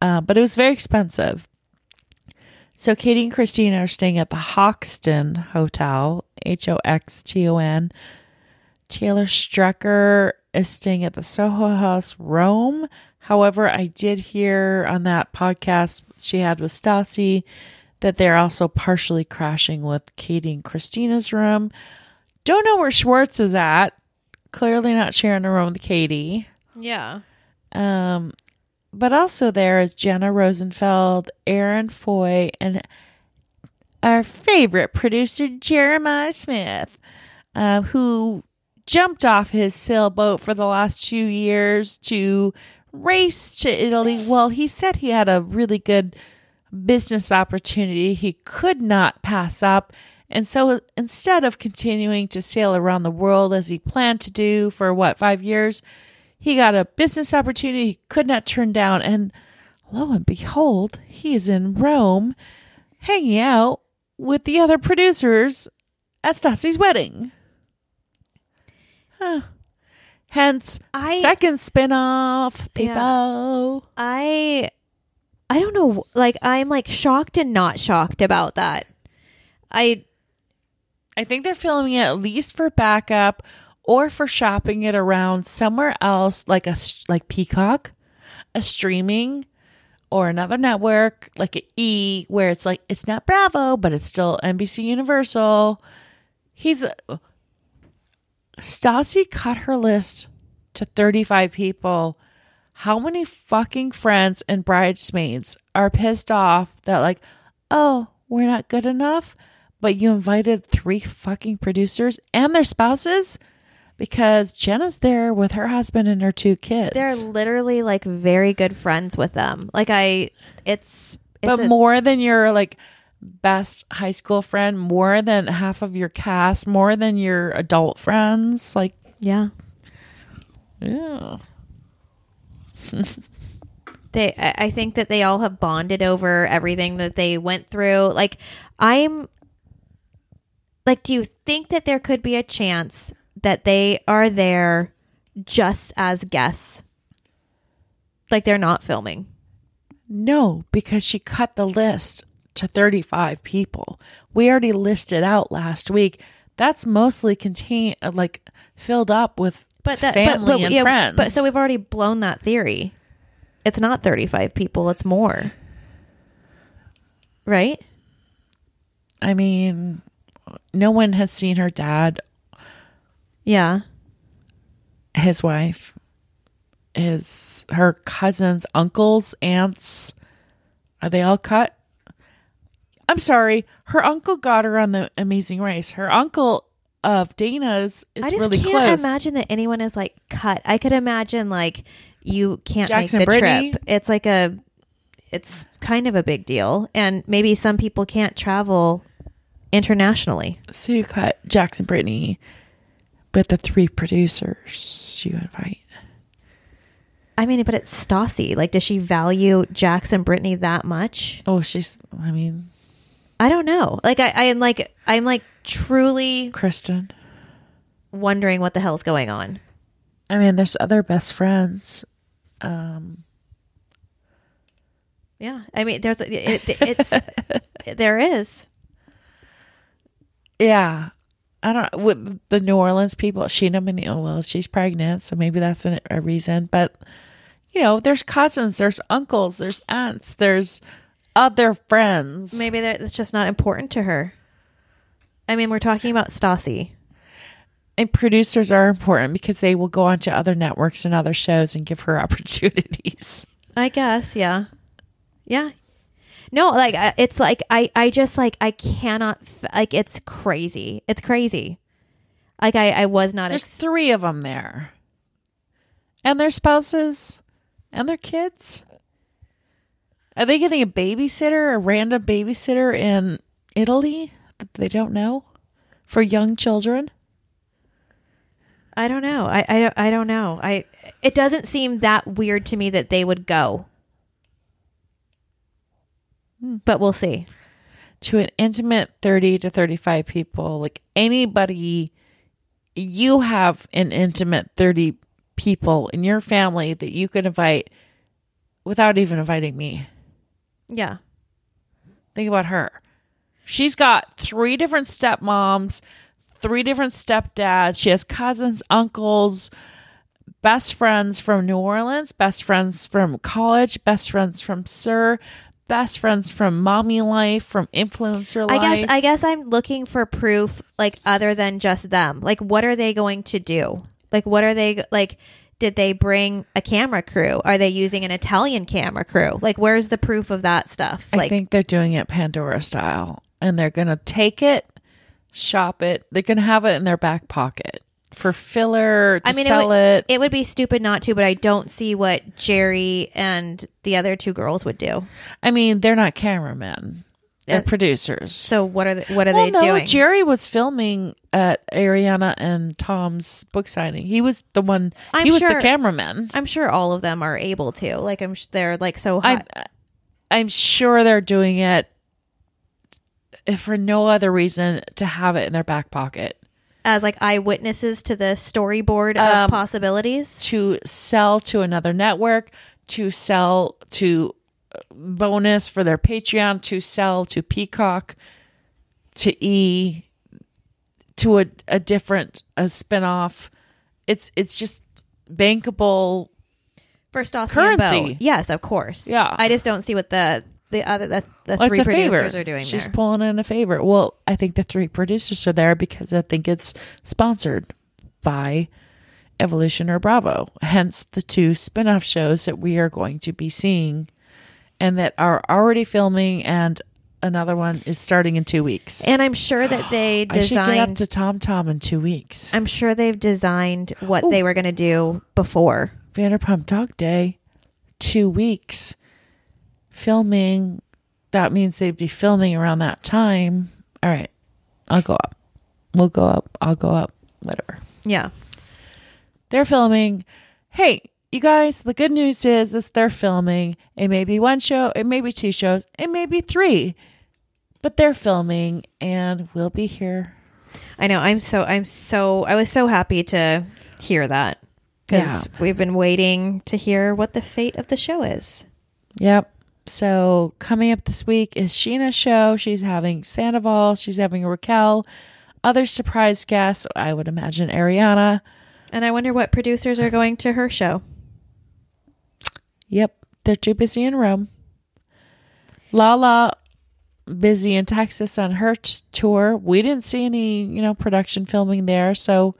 Uh, but it was very expensive. So Katie and Christina are staying at the Hoxton Hotel, H O X T O N. Taylor Strecker is staying at the Soho House, Rome. However, I did hear on that podcast she had with Stassi that they're also partially crashing with Katie and Christina's room. Don't know where Schwartz is at. Clearly not sharing a room with Katie. yeah. Um, but also there is Jenna Rosenfeld, Aaron Foy, and our favorite producer Jeremiah Smith, uh, who jumped off his sailboat for the last two years to race to Italy. Well, he said he had a really good business opportunity he could not pass up. And so instead of continuing to sail around the world as he planned to do for what, five years, he got a business opportunity he could not turn down. And lo and behold, he's in Rome hanging out with the other producers at Stassi's wedding. Huh. Hence, I- second spinoff, people. I I don't know like I'm like shocked and not shocked about that. I I think they're filming it at least for backup or for shopping it around somewhere else, like a like Peacock, a streaming, or another network like an E where it's like it's not Bravo, but it's still NBC Universal. He's Stassi cut her list to thirty five people. How many fucking friends and bridesmaids are pissed off that like, oh, we're not good enough? but you invited three fucking producers and their spouses because Jenna's there with her husband and her two kids. They're literally like very good friends with them. Like I, it's, it's but a- more than your like best high school friend, more than half of your cast, more than your adult friends. Like, yeah. yeah. They, I I think that they all have bonded over everything that they went through. Like I'm, like, do you think that there could be a chance that they are there just as guests? Like they're not filming. No, because she cut the list to 35 people. We already listed out last week. That's mostly contained, uh, like filled up with But that family but, but, and yeah, friends. But so we've already blown that theory. It's not 35 people, it's more. Right? I mean, no one has seen her dad, Yeah. his wife, his her cousins, uncles, aunts. Are they all cut? I'm sorry. Her uncle got her on the Amazing Race. Her uncle of Dana's is really close. I just really can't close. imagine that anyone is like cut. I could imagine like you can't Jackson make the Brittany? trip. It's like a it's kind of a big deal and maybe some people can't travel internationally. So you cut Jackson Brittany, but the three producers you invite. I mean, but it's Stassi. Like does she value Jackson Brittany that much? Oh, she's. I mean, I don't know. Like I, I am like I'm like truly Kristen. wondering what the hell's going on. I mean, there's other best friends. Um, Yeah, I mean, there's it, it's there is. yeah, I don't with the New Orleans people. Sheena Menino. Oh, well, she's pregnant, so maybe that's a, a reason. But you know, there's cousins, there's uncles, there's aunts, there's other friends. Maybe that it's just not important to her. I mean, we're talking about Stassi. and producers are important because they will go on to other networks and other shows and give her opportunities. I guess, yeah, yeah. No, like I- it's like I, I just like I cannot f- like it's crazy. It's crazy. Like I, I was not. There's Ex- three of them there, and their spouses, and their kids. Are they getting a babysitter, a random babysitter in Italy that they don't know for young children? I don't know. I, I don't. I don't know. I. It doesn't seem that weird to me that they would go. But we'll see. to an intimate 30 to 35 people like anybody you have an intimate 30 people in your family that you could invite without even inviting me Yeah. think about her she's got three different stepmoms three different stepdads she has cousins uncles best friends from new orleans best friends from college best friends from SUR best friends from mommy life from influencer life I guess I guess I'm looking for proof like other than just them. Like what are they going to do? Like what are they like did they bring a camera crew? Are they using an Italian camera crew? Like where's the proof of that stuff? Like I think they're doing it Pandora style, and they're gonna take it, shop it. They're gonna have it in their back pocket for filler to I mean, it would, it. it would be stupid not to, but I don't see what Jerry and the other two girls would do. I mean, they're not cameramen; they're Uh, producers. So what are they, what are well, they no, doing? Jerry was filming at Ariana and Tom's book signing. He was the one. I'm he was the sure- cameraman. I'm sure all of them are able to. Like I'm sh- they're like so I'm, hot. I'm sure they're doing it if for no other reason to have it in their back pocket. As like eyewitnesses to the storyboard of Um, possibilities. to sell to another network, to sell to uh, bonus for their Patreon, to sell to Peacock, to E, to a, a different a spinoff. It's it's just bankable. First off, Currency. Beau. Yes, of course. Yeah. I just don't see what the the other the, the Well, three it's a favor. producers are doing She's there. pulling in a favor. Well, I think the three producers are there because I think it's sponsored by Evolution or Bravo. Hence the two spin-off shows that we are going to be seeing and that are already filming and another one is starting in two weeks. And I'm sure that they I should get up designed. to Tom Tom in two weeks. I'm sure they've designed what they were going to do before. Vanderpump Dog Day, two weeks. Filming, that means they'd be filming around that time. All right, I'll go up. We'll go up. I'll go up. Whatever. Yeah. They're filming. Hey, you guys, the good news is, is they're filming. It may be one show, it may be two shows, it may be three, but they're filming, and we'll be here. I know. I'm so. I'm so. I was so happy to hear that because we've been waiting to hear what the fate of the show is. Yep. So coming up this week is Scheana's show. She's having Sandoval. She's having Raquel. Other surprise guests, I would imagine Ariana. And I wonder what producers are going to her show. Yep. They're too busy in Rome. Lala busy in Texas on her t- tour. We didn't see any, you know, production filming there. So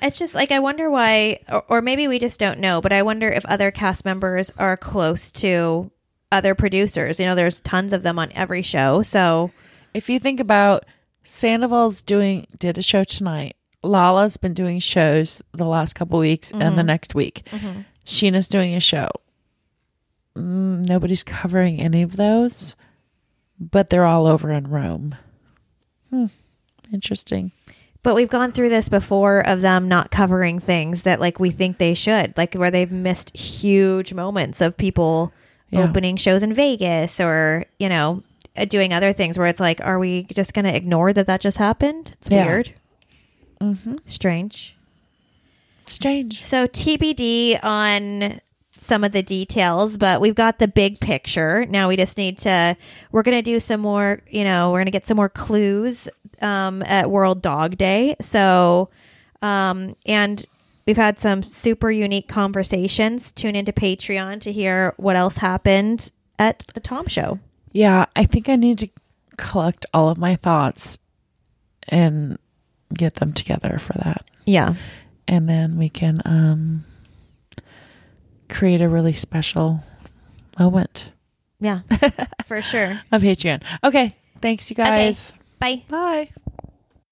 It's just like I wonder why, or, or maybe we just don't know. But I wonder if other cast members are close to other producers. You know, there's tons of them on every show. So if you think about Sandoval's doing did a show tonight. Lala's been doing shows the last couple weeks and the next week. Scheana's doing a show. Mm, nobody's covering any of those, but they're all over in Rome. Hmm. Interesting. But we've gone through this before of them not covering things that like we think they should, like where they've missed huge moments of people Yeah. opening shows in Vegas or, you know, uh, doing other things where it's like, are we just going to ignore that that just happened? It's Yeah. weird. Mm-hmm. Strange. Strange. So TBD on some of the details, but we've got the big picture. Now we just need to, we're going to do some more, you know, we're going to get some more clues um, at World Dog Day. So, um, and we've had some super unique conversations. Tune into Patreon to hear what else happened at the Tom Show. Yeah, I think I need to collect all of my thoughts and get them together for that. Yeah. And then we can um create a really special moment Yeah, for sure. on Patreon. Okay. Thanks you guys. Bye. Bye.